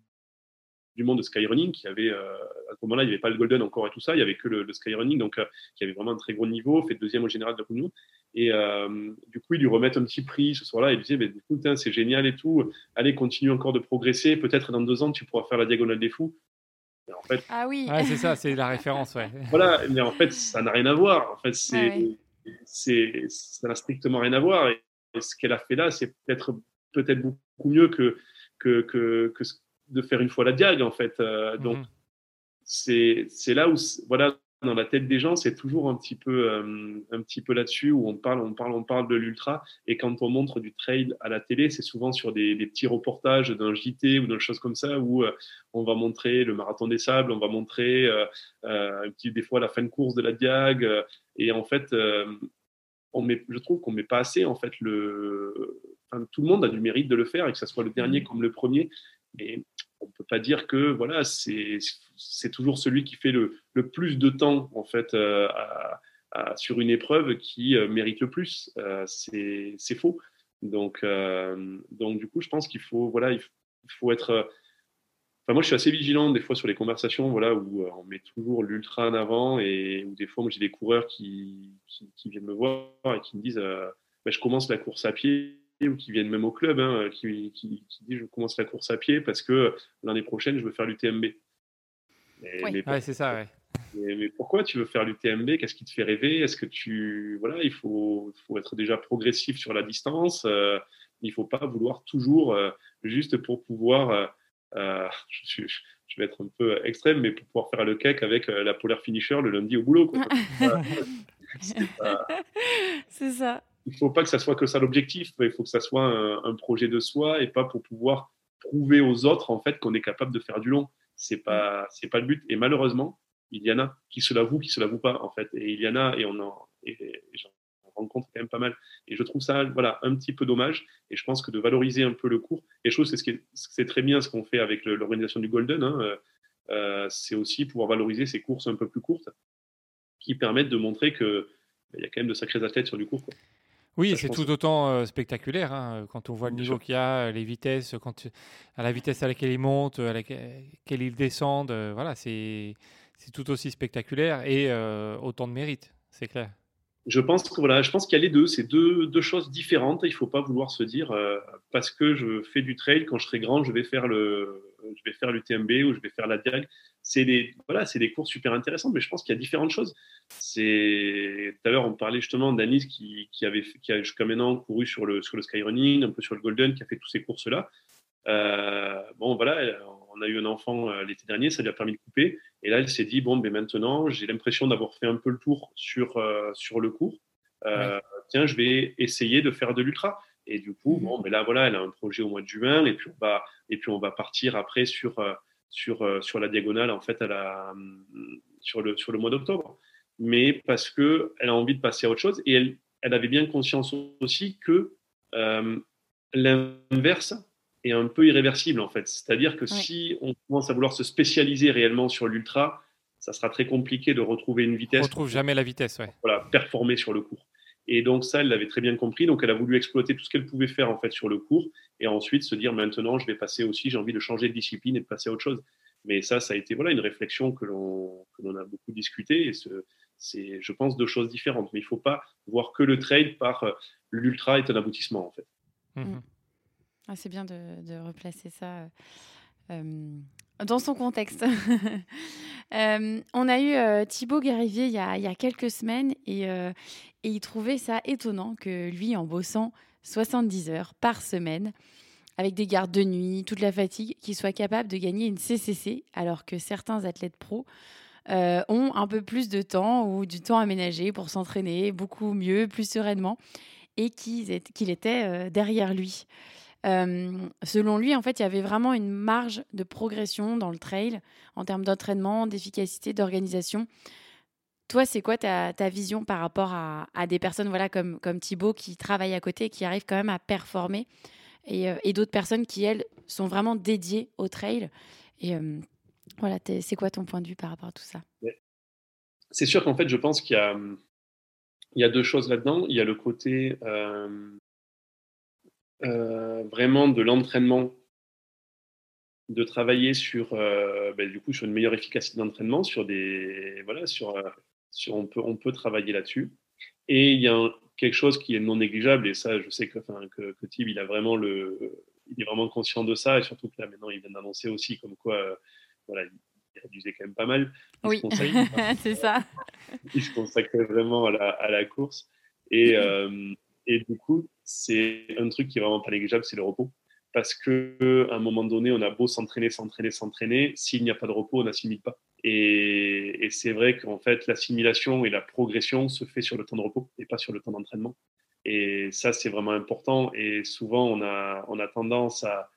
du monde de skyrunning qui avait à ce moment-là il n'y avait pas le golden encore et tout ça il y avait que le, le skyrunning donc qui avait vraiment un très gros niveau fait deuxième au général de la coupe du monde et euh, du coup, ils lui remettent un petit prix ce soir-là. Il disait, mais, écoute, hein, c'est génial et tout. Allez, continue encore de progresser. Peut-être dans deux ans, tu pourras faire la diagonale des fous. En fait, ah oui. Ouais, c'est ça, c'est la référence, ouais. Voilà, mais en fait, ça n'a rien à voir. En fait, c'est, ouais. c'est, ça n'a strictement rien à voir. Et, ce qu'elle a fait là, c'est peut-être, peut-être beaucoup mieux que, que, que, que, de faire une fois la diag, en fait. Euh, donc, mm -hmm. c'est, c'est là où, voilà, dans la tête des gens, c'est toujours un petit peu, euh, un petit peu là-dessus où on parle, on parle, on parle de l'ultra. Et quand on montre du trail à la télé, c'est souvent sur des, des, petits reportages d'un JT ou d'une chose comme ça où euh, on va montrer le marathon des sables, on va montrer euh, des fois la fin de course de la Diag. Et en fait, on met, je trouve qu'on met pas assez en fait le. Enfin, tout le monde a du mérite de le faire et que ça soit le dernier comme le premier. Mais on peut pas dire que voilà, c'est toujours celui qui fait le, le, plus de temps en fait euh, sur une épreuve qui euh, mérite le plus. Euh, c'est faux. Donc, euh, donc du coup, je pense qu'il faut voilà, il faut être. Enfin, moi, je suis assez vigilant des fois sur les conversations, voilà, où on met toujours l'ultra en avant et où des fois, j'ai des coureurs qui, qui, viennent me voir et qui me disent, bah, je commence la course à pied ou qui viennent même au club, hein, qui, qui, qui dit je commence la course à pied parce que l'année prochaine je veux faire l'UTMB. Mais, oui. mais ouais, c'est ça, ouais. Mais, mais, pourquoi tu veux faire l'UTMB? Qu'est-ce qui te fait rêver? Est-ce que tu voilà, il faut, faut être déjà progressif sur la distance. Euh, il faut pas vouloir toujours euh, juste pour pouvoir. Euh, je, je, je, vais être un peu extrême, mais pour pouvoir faire le cake avec la Polar Finisher le lundi au boulot. c'est ça il ne faut pas que ça soit que ça l'objectif, il faut que ça soit un, projet de soi et pas pour pouvoir prouver aux autres en fait qu'on est capable de faire du long. C'est pas, c'est pas le but. Et malheureusement, il y en a qui se l'avouent, qui se l'avouent pas, en fait. Et il y en a, et on en, rencontre quand même pas mal. Et je trouve ça, voilà, un petit peu dommage. Et je pense que de valoriser un peu le cours, et je que c'est, ce c'est très bien ce qu'on fait avec l'organisation du Golden, hein, euh, euh, c'est aussi pouvoir valoriser ces courses un peu plus courtes qui permettent de montrer qu'il bah, y a quand même de sacrés athlètes sur du cours. Oui, c'est tout autant euh, spectaculaire hein, quand on voit le niveau qu'il y a, les vitesses, quand, à la vitesse à laquelle ils montent, à laquelle ils descendent. voilà, c'est c'est tout aussi spectaculaire et euh, autant de mérite, c'est clair. Je pense que voilà, je pense qu'il y a les deux. C'est deux, choses différentes. Il ne faut pas vouloir se dire euh, parce que je fais du trail quand je serai grand, je vais faire le, je vais faire l'UTMB ou je vais faire la diag. C'est des voilà, c'est des courses super intéressantes, mais je pense qu'il y a différentes choses. C'est tout à l'heure on parlait justement d'Anis qui, avait qui a jusqu'à maintenant couru sur le sur le skyrunning, un peu sur le golden, qui a fait toutes ces courses là. Euh, bon voilà, on a eu un enfant l'été dernier, ça lui a permis de couper. Et là, elle s'est dit, bon, mais ben, maintenant, j'ai l'impression d'avoir fait un peu le tour sur, euh, sur le cours. Euh, tiens, je vais essayer de faire de l'ultra. Et du coup, bon, mais là, voilà, elle a un projet au mois de juin, et puis on va, et puis on va partir après sur, euh, sur, sur la diagonale, en fait, à la, sur, le, sur le mois d'octobre. Mais parce qu'elle a envie de passer à autre chose, et elle, elle avait bien conscience aussi que l'inverse, est un peu irréversible en fait. C'est-à-dire que si on commence à vouloir se spécialiser réellement sur l'ultra, ça sera très compliqué de retrouver une vitesse. On retrouve jamais la vitesse, ouais. Voilà, performer sur le cours. Et donc ça, elle l'avait très bien compris. Donc elle a voulu exploiter tout ce qu'elle pouvait faire en fait sur le cours, et ensuite se dire maintenant, je vais passer aussi, j'ai envie de changer de discipline et de passer à autre chose. Mais ça, ça a été voilà une réflexion que l'on a beaucoup discuté. Et c'est, je pense, deux choses différentes. Mais il ne faut pas voir que le trail par euh, l'ultra est un aboutissement en fait. Mmh. Ah, c'est bien de, replacer ça euh, euh, dans son contexte. Euh, on a eu Thibaut Guérivier il y, a, quelques semaines et, il trouvait ça étonnant que lui, en bossant 70 heures par semaine, avec des gardes de nuit, toute la fatigue, qu'il soit capable de gagner une CCC alors que certains athlètes pros ont un peu plus de temps ou du temps aménagé pour s'entraîner beaucoup mieux, plus sereinement et qu'il était derrière lui selon lui, en fait, il y avait vraiment une marge de progression dans le trail en termes d'entraînement, d'efficacité, d'organisation. Toi, c'est quoi ta, vision par rapport à, des personnes voilà, comme, comme Thibaut qui travaillent à côté et qui arrivent quand même à performer et, et d'autres personnes qui, elles, sont vraiment dédiées au trail? Et voilà, c'est quoi ton point de vue par rapport à tout ça? C'est sûr qu'en fait, je pense qu'il y a, y a deux choses là-dedans. Il y a le côté euh, vraiment de l'entraînement, de travailler sur, euh, ben, du coup, sur une meilleure efficacité d'entraînement, sur des, voilà, sur, euh, sur, on peut, on peut travailler là-dessus. Et il y a quelque chose qui est non négligeable, et ça, je sais que, enfin, que, que Tib, il a vraiment le, il est vraiment conscient de ça, et surtout que là, maintenant, il vient d'annoncer aussi comme quoi, voilà, il réduisait quand même pas mal. oui, c'est ça. Il se consacrait vraiment à la, à la course. Et, et du coup, c'est un truc qui est vraiment pas négligeable, c'est le repos. Parce qu'à un moment donné, on a beau s'entraîner, s'entraîner, s'entraîner, s'il n'y a pas de repos, on n'assimile pas. Et, c'est vrai qu'en fait, l'assimilation et la progression se fait sur le temps de repos et pas sur le temps d'entraînement. Et ça, c'est vraiment important. Et souvent, on a, on tendance à,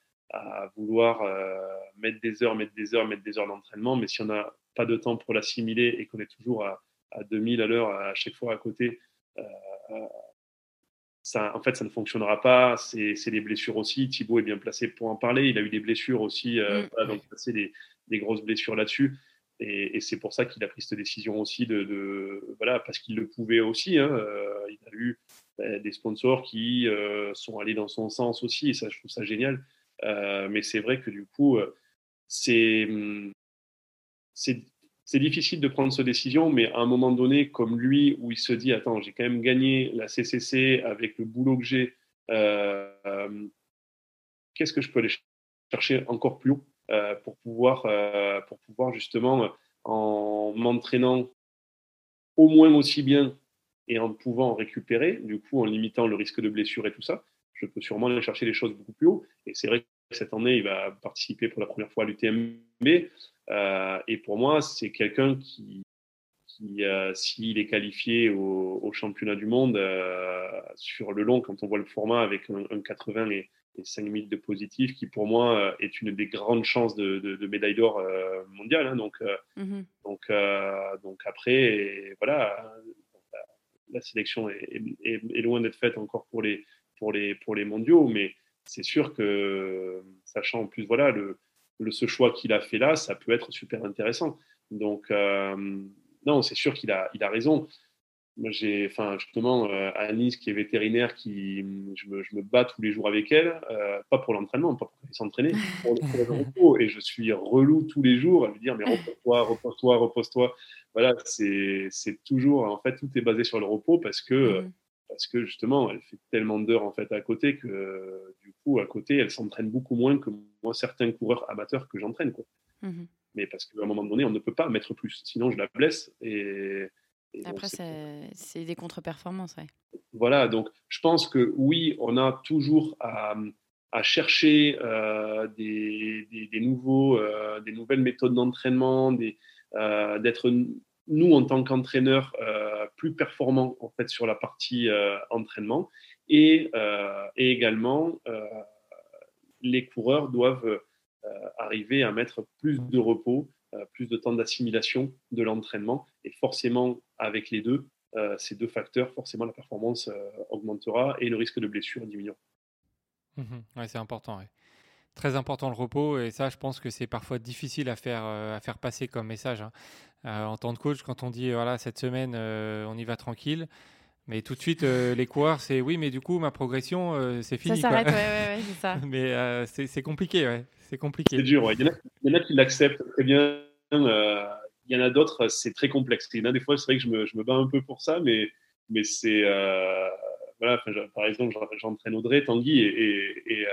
vouloir euh, mettre des heures, mettre des heures, mettre des heures d'entraînement. Mais si on n'a pas de temps pour l'assimiler et qu'on est toujours à, 2000 à l'heure à chaque fois à côté, euh, ça, en fait, ça ne fonctionnera pas. C'est des blessures aussi. Thibaut est bien placé pour en parler. Il a eu des blessures aussi, euh, mm. donc c'est des, des, grosses blessures là-dessus. Et, c'est pour ça qu'il a pris cette décision aussi de, voilà, parce qu'il le pouvait aussi. Hein, euh, il a eu ben, des sponsors qui euh, sont allés dans son sens aussi, et ça, je trouve ça génial. mais c'est vrai que du coup, c'est c'est difficile de prendre cette décision, mais à un moment donné, comme lui, où il se dit Attends, j'ai quand même gagné la CCC avec le boulot que j'ai, euh, euh, qu'est-ce que je peux aller chercher encore plus haut euh, pour, pouvoir, pour pouvoir justement, en m'entraînant au moins aussi bien et en pouvant récupérer, du coup, en limitant le risque de blessure et tout ça, je peux sûrement aller chercher les choses beaucoup plus haut. Et c'est vrai cette année, il va participer pour la première fois à l'UTMB. Euh, et pour moi, c'est quelqu'un qui, qui euh, s'il est qualifié au, championnat du monde euh, sur le long, quand on voit le format avec un, 80 et, et 5 minutes de positif, qui pour moi est une des grandes chances de, de, médaille d'or mondiale. Hein. donc, mmh donc, donc après, voilà, la sélection est, est, loin d'être faite encore pour les, pour les, pour les mondiaux, mais c'est sûr que, sachant en plus, voilà, le, le ce choix qu'il a fait là, ça peut être super intéressant. Donc, non, c'est sûr qu'il a, il a raison. Moi, j'ai, enfin, justement, euh, Alice, qui est vétérinaire, qui, je me, je me, bats tous les jours avec elle, euh, pas pour l'entraînement, pas pour qu'elle s'entraîner, pour, le repos. Et je suis relou tous les jours à lui dire, mais repose-toi, repose-toi, repose-toi. Voilà, c'est, c'est toujours, en fait, tout est basé sur le repos parce que, mmh. Parce que justement, elle fait tellement d'heures, en fait, à côté que, du coup, à côté, elle s'entraîne beaucoup moins que moi, certains coureurs amateurs que j'entraîne, quoi. Mmh mais parce qu'à un moment donné, on ne peut pas mettre plus, sinon je la blesse et après, c'est des contre-performances. Voilà, donc je pense que oui, on a toujours à, chercher euh, des, des, nouveaux, euh, des nouvelles méthodes d'entraînement, euh, d'être nous en tant qu'entraîneurs plus performants en fait sur la partie entraînement et, et également les coureurs doivent arriver à mettre plus de repos euh, plus de temps d'assimilation de l'entraînement. Et forcément, avec les deux, euh, ces deux facteurs, forcément, la performance euh, augmentera et le risque de blessure diminuera. Mhm. c'est important. Très important le repos. Et ça, je pense que c'est parfois difficile à faire, à faire passer comme message. Hein. en tant que coach, quand on dit, voilà, cette semaine, on y va tranquille. Mais tout de suite, les coureurs, c'est oui, mais du coup, ma progression, c'est fini. Ça s'arrête, ouais, ouais, c'est ça. mais c'est compliqué, ouais. C'est compliqué. C'est dur, Il, y en a, qui l'acceptent très bien. Euh, il y en a d'autres, c'est très complexe. Il y en a des fois, c'est vrai que je me, je me, bats un peu pour ça, mais, mais c'est. Euh, voilà, par exemple, j'entraîne Audrey Tanguy et, et, euh,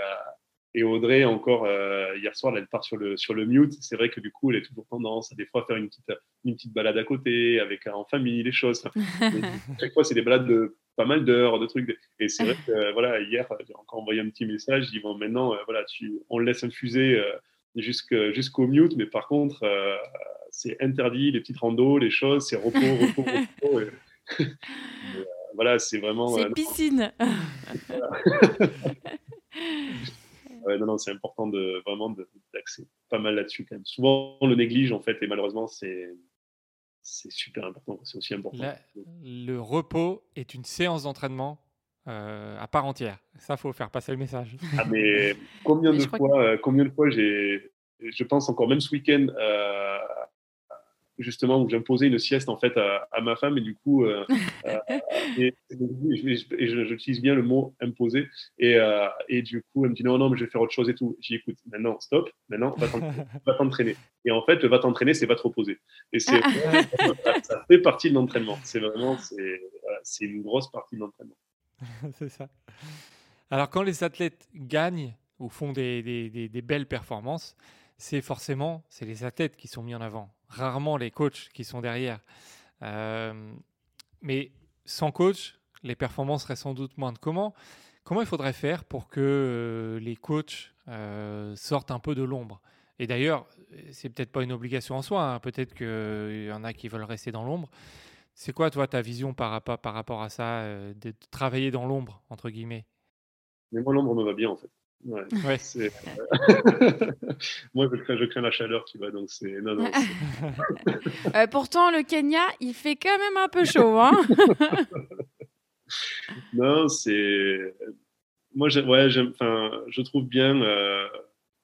et, Audrey, encore hier soir, elle part sur le, sur le mute. C'est vrai que du coup, elle est toujours tendance à des fois faire une petite, une petite balade à côté, avec en famille, les choses. chaque fois, c'est des balades de pas mal d'heures, de trucs. Et c'est vrai que voilà, hier, j'ai encore envoyé un petit message. Ils vont maintenant, voilà, tu, on le laisse infuser jusqu'au mute, mais par contre, euh, c'est interdit, les petites randos, les choses, c'est repos, repos, repos. Et... Euh, voilà, c'est vraiment. C'est euh, piscine. Ouais, non, non, c'est important de vraiment d'axer pas mal là-dessus quand même. Souvent, on le néglige en fait, et malheureusement, c'est c'est super important. C'est aussi important. le repos est une séance d'entraînement euh, à part entière. Ça, faut faire passer le message. Ah, mais combien, de, fois, euh, combien de fois j'ai, je pense encore même ce week-end, euh, justement, où j'imposais une sieste en fait à, ma femme et du coup, et, j'utilise bien le mot imposer et, et, du coup, elle me dit non, non, mais je vais faire autre chose et tout. J'y écoute, maintenant, stop, maintenant, va t'entraîner. Et en fait, va t'entraîner, c'est va te reposer. Et c'est, ça, fait partie de l'entraînement. C'est vraiment, c'est, une grosse partie de l'entraînement. c'est ça. Alors, quand les athlètes gagnent ou font des, belles performances, c'est forcément c'est les athlètes qui sont mis en avant, rarement les coachs qui sont derrière. Euh, mais sans coach, les performances seraient sans doute moindres. Comment, comment il faudrait faire pour que euh, les coachs euh, sortent un peu de l'ombre? Et d'ailleurs, c'est peut-être pas une obligation en soi, hein. peut-être qu'il y en a qui veulent rester dans l'ombre. C'est quoi, toi, ta vision par par rapport à ça, de travailler dans l'ombre, entre guillemets? Mais moi, l'ombre me va bien, en fait. Ouais, euh, moi, je crains, je crains, la chaleur, tu vois, donc c'est... Non, non, euh, pourtant, le Kenya, il fait quand même un peu chaud, hein Non, c'est... Moi, ouais, enfin, je trouve bien...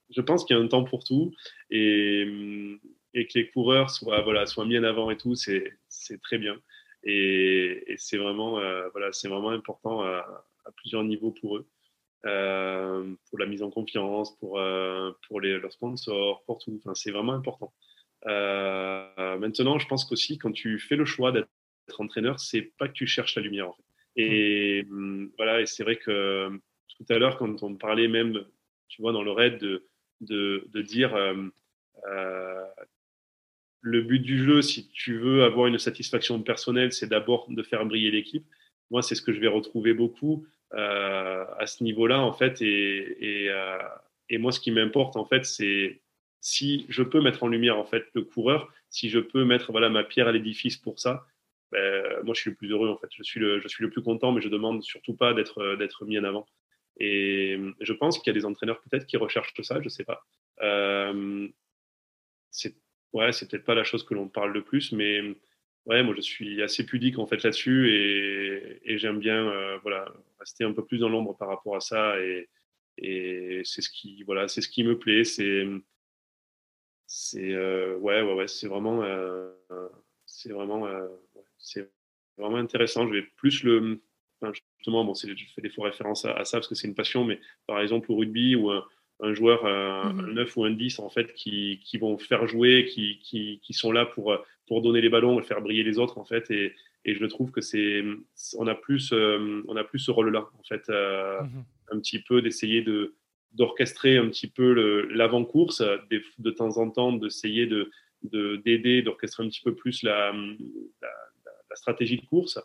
Je pense qu'il y a un temps pour tout, et et que les coureurs soient, voilà, soient mis en avant et tout, c'est très bien. Et, c'est vraiment, euh, voilà, vraiment important à, plusieurs niveaux pour eux. Euh, pour la mise en confiance, pour, euh, pour les, leurs sponsors, pour tout. Enfin, c'est vraiment important. maintenant, je pense qu'aussi, quand tu fais le choix d'être entraîneur, c'est pas que tu cherches la lumière. En fait. Et hum, voilà, et c'est vrai que tout à l'heure, quand on parlait même, tu vois, dans le raid, de, de, de dire le but du jeu, si tu veux avoir une satisfaction personnelle, c'est d'abord de faire briller l'équipe. Moi, c'est ce que je vais retrouver beaucoup euh, à ce niveau-là, en fait. Et, euh, et, moi, ce qui m'importe, en fait, c'est si je peux mettre en lumière, en fait, le coureur, si je peux mettre voilà, ma pierre à l'édifice pour ça, ben, moi, je suis le plus heureux, en fait. Je suis le, je suis le plus content, mais je demande surtout pas d'être, mis en avant. Et je pense qu'il y a des entraîneurs peut-être qui recherchent ça, je ne sais pas. Euh, c'est ouais, c'est peut-être pas la chose que l'on parle le plus, mais ouais, moi je suis assez pudique en fait là-dessus et, j'aime bien euh, voilà rester un peu plus dans l'ombre par rapport à ça et, et c'est ce qui voilà c'est ce qui me plaît. C'est c'est euh, ouais ouais ouais c'est vraiment c'est vraiment c'est vraiment intéressant. Je vais plus le justement, bon, je fais des fois référence à, ça parce que c'est une passion, mais par exemple au rugby ou un, joueur, un, 9 mhm. ou un 10, en fait, qui, qui vont faire jouer, qui, qui, qui, sont là pour, pour donner les ballons et faire briller les autres, en fait. Et, et je trouve que c'est, on a plus, euh, on a plus ce rôle-là, en fait, euh, mhm. un petit peu d'essayer de d'orchestrer un petit peu l'avant-course, de, de temps en temps d'essayer de d'aider, d'orchestrer un petit peu plus la, la, la, stratégie de course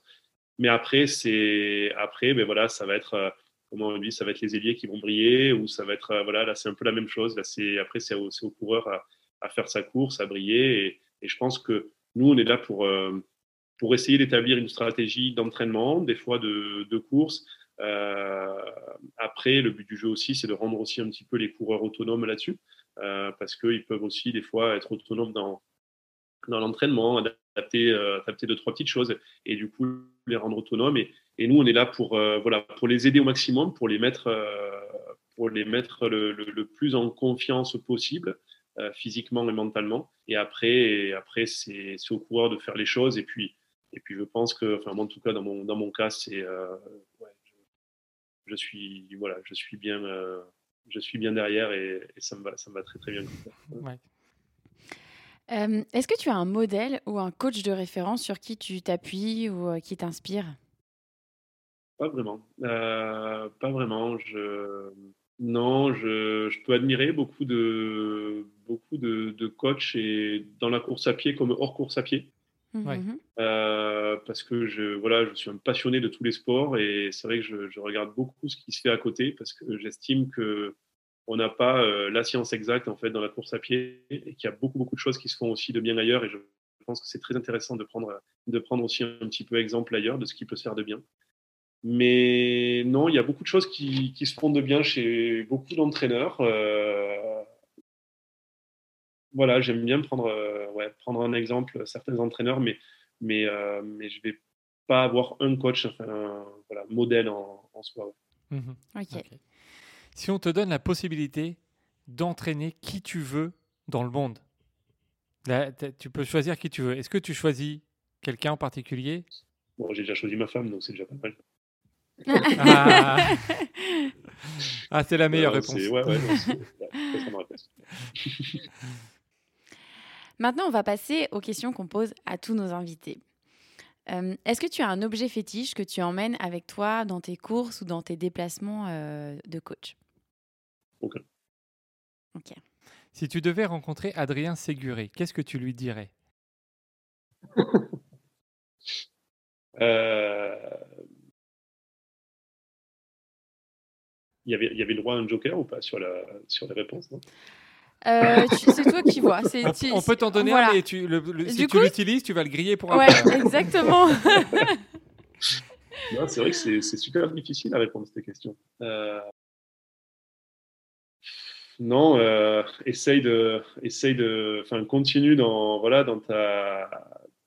mais après, c'est après, ben voilà, ça va être euh, comment on dit, ça va être les ailiers qui vont briller ou ça va être voilà, là c'est un peu la même chose. Là, c'est après c'est au, au, coureur à, à, faire sa course, à briller. Et, et, je pense que nous, on est là pour euh, pour essayer d'établir une stratégie d'entraînement, des fois de, de course. Euh, après, le but du jeu aussi, c'est de rendre aussi un petit peu les coureurs autonomes là-dessus, euh, parce qu'ils peuvent aussi des fois être autonomes dans dans l'entraînement, adapter, adapter deux, trois petites choses et du coup les rendre autonomes. Et, et nous, on est là pour, voilà, pour les aider au maximum, pour les mettre, pour les mettre le, le, plus en confiance possible, physiquement et mentalement. Et après, et après c'est au coureur de faire les choses. Et puis, et puis je pense que, enfin, moi, en tout cas, dans mon, dans mon cas, c'est. Ouais, je, suis, voilà, je suis bien. je suis bien derrière et, ça, me va, ça me va très très bien. Ouais. Euh, est-ce que tu as un modèle ou un coach de référence sur qui tu t'appuies ou euh, qui t'inspire? Pas vraiment. Euh, pas vraiment. Je... Non, je, je, peux admirer beaucoup de, beaucoup de, de, coachs et dans la course à pied comme hors course à pied. Mmh parce que je, voilà, je suis un passionné de tous les sports et c'est vrai que je, je, regarde beaucoup ce qui se fait à côté parce que j'estime que on n'a pas euh, la science exacte en fait dans la course à pied et qu'il y a beaucoup beaucoup de choses qui se font aussi de bien ailleurs et je pense que c'est très intéressant de prendre de prendre aussi un petit peu exemple ailleurs de ce qui peut se faire de bien. Mais non, il y a beaucoup de choses qui, qui se font de bien chez beaucoup d'entraîneurs. Euh, voilà, j'aime bien prendre, euh, ouais, prendre un exemple, certains entraîneurs, mais, mais, mais je ne vais pas avoir un coach, enfin, un voilà, modèle en, soi. Mmh ok. Si on te donne la possibilité d'entraîner qui tu veux dans le monde, tu peux choisir qui tu veux. Est-ce que tu choisis quelqu'un en particulier? Bon, j'ai déjà choisi ma femme, donc c'est déjà pas mal. Ah, ah c'est la meilleure réponse. Maintenant, on va passer aux questions qu'on pose à tous nos invités. Euh, est-ce que tu as un objet fétiche que tu emmènes avec toi dans tes courses ou dans tes déplacements euh, de coach? Ok. Si tu devais rencontrer Adrien Séguré, qu'est-ce que tu lui dirais? Euh, y avait, il y avait le droit à un joker ou pas sur la, sur la réponse euh, c'est toi qui vois. On, peut t'en donner un, mais tu, si tu l'utilises, tu vas le griller pour ouais, exactement. c'est vrai que c'est super difficile à répondre à cette question. Euh, non, euh, essaye de, essaye de, enfin, continue dans, voilà, dans ta,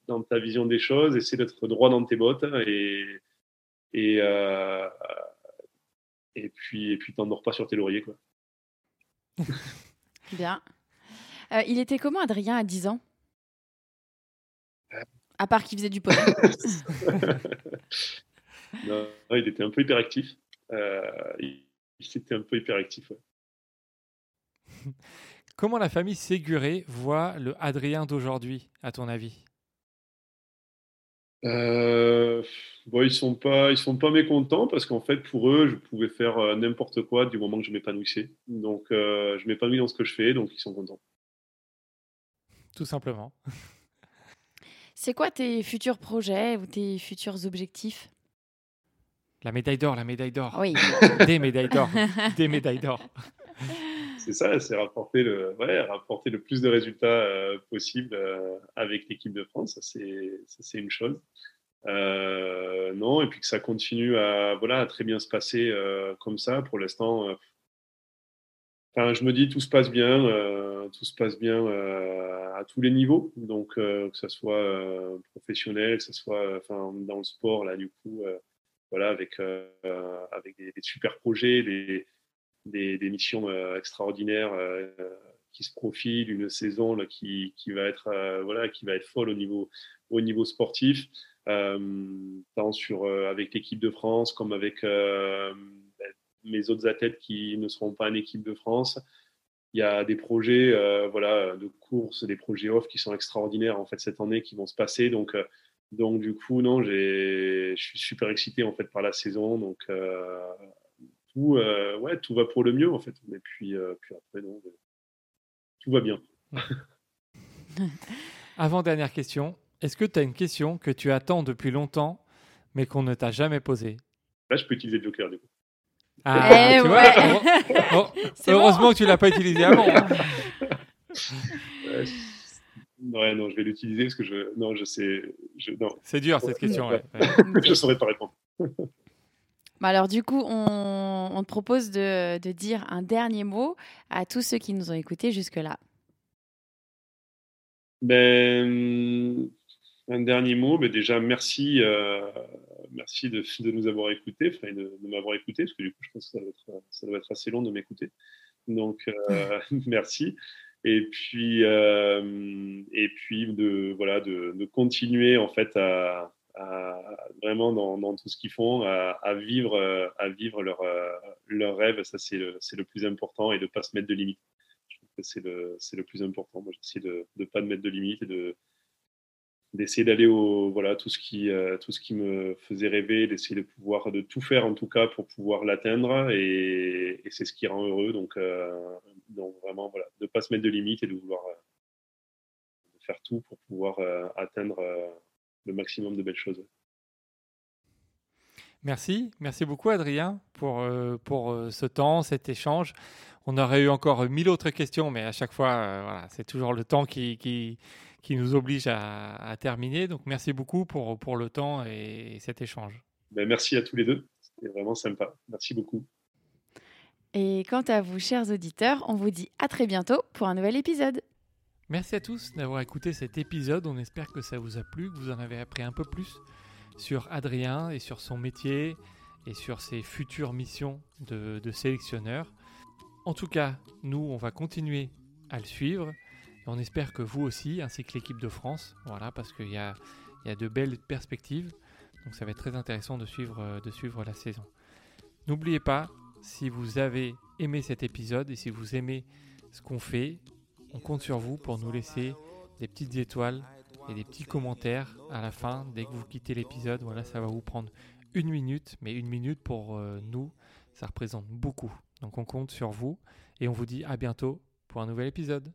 dans ta vision des choses, essaie d'être droit dans tes bottes et, et, euh, et puis, et puis t'endors pas sur tes lauriers, quoi. Bien. Euh, il était comment, Adrien, à 10 ans? À part qu'il faisait du polo. non, il était un peu hyperactif. il, il était un peu hyperactif, ouais. Comment la famille Séguré voit le Adrien d'aujourd'hui, à ton avis? Euh, bon, ils sont pas, ils sont pas mécontents parce qu'en fait, pour eux, je pouvais faire euh, n'importe quoi du moment que je m'épanouissais. Donc, euh, je m'épanouis dans ce que je fais, donc ils sont contents. Tout simplement. C'est quoi tes futurs projets ou tes futurs objectifs? La médaille d'or, la médaille d'or. Oui. Des médailles d'or. Des médailles d'or c'est ça, c'est rapporter le, ouais, rapporter le plus de résultats euh, possible euh, avec l'équipe de France. Ça, c'est une chose. non, et puis que ça continue à, voilà, à très bien se passer comme ça. Pour l'instant, enfin, je me dis tout se passe bien, tout se passe bien à tous les niveaux. Donc, que ce soit professionnel, que ce soit enfin, dans le sport, là, du coup, voilà, avec, avec des, super projets, des, des, missions extraordinaires qui se profile, une saison qui, qui, va être, euh, voilà, qui va être folle au niveau, au niveau sportif, euh, tant sur, euh, avec l'équipe de France comme avec ben, mes autres athlètes qui ne seront pas en équipe de France. Il y a des projets voilà, de course, des projets off qui sont extraordinaires en fait, cette année qui vont se passer. Donc, donc du coup, non, je suis super excité en fait, par la saison. Donc, tout, ouais, tout va pour le mieux en fait. Et puis, puis après, non, tout va bien. Avant-dernière question, est-ce que tu as une question que tu attends depuis longtemps, mais qu'on ne t'a jamais posée? Là, je peux utiliser le joker du coup. Ah, eh tu vois, heureusement que tu ne l'as pas utilisé avant. Hein. non, non, je vais l'utiliser parce que je, non, je sais, C'est dur cette question. je ne saurais pas répondre. Bah, alors du coup, on, te propose de, dire un dernier mot à tous ceux qui nous ont écoutés jusque-là. Ben, un dernier mot, mais déjà merci, euh, merci de, nous avoir écoutés, enfin, de, m'avoir écouté, parce que du coup, je pense que ça doit être, assez long de m'écouter. Donc, euh, merci. Et puis, euh, et puis de, voilà, de, de, continuer en fait à, vraiment dans, tout ce qu'ils font, à, vivre, à vivre leur, leur rêve. Ça, c'est le, le, plus important et de ne pas se mettre de limites. Je trouve que c'est le, le, plus important. Moi, j'essaie de ne pas mettre de limites et de d'essayer d'aller au voilà tout ce qui tout ce qui me faisait rêver d'essayer de pouvoir de tout faire en tout cas pour pouvoir l'atteindre et, c'est ce qui rend heureux donc donc vraiment voilà de pas se mettre de limites et de vouloir faire tout pour pouvoir atteindre le maximum de belles choses. Merci, merci beaucoup Adrien pour, euh, pour euh, ce temps, cet échange. On aurait eu encore mille autres questions, mais à chaque fois, euh, voilà, c'est toujours le temps qui, qui, qui nous oblige à, terminer. Donc merci beaucoup pour, pour le temps et, cet échange. Ben, merci à tous les deux, c'était vraiment sympa. Merci beaucoup. Et quant à vous, chers auditeurs, on vous dit à très bientôt pour un nouvel épisode. Merci à tous d'avoir écouté cet épisode. On espère que ça vous a plu, que vous en avez appris un peu plus sur Adrien et sur son métier et sur ses futures missions de, sélectionneur. En tout cas, nous, on va continuer à le suivre. Et on espère que vous aussi, ainsi que l'équipe de France, voilà, parce qu'il y a, de belles perspectives. Donc ça va être très intéressant de suivre, de suivre la saison. N'oubliez pas, si vous avez aimé cet épisode et si vous aimez ce qu'on fait, on compte sur vous pour nous laisser des petites étoiles et des petits commentaires à la fin dès que vous quittez l'épisode. Voilà, ça va vous prendre une minute, mais une minute pour euh, nous, ça représente beaucoup. Donc on compte sur vous et on vous dit à bientôt pour un nouvel épisode.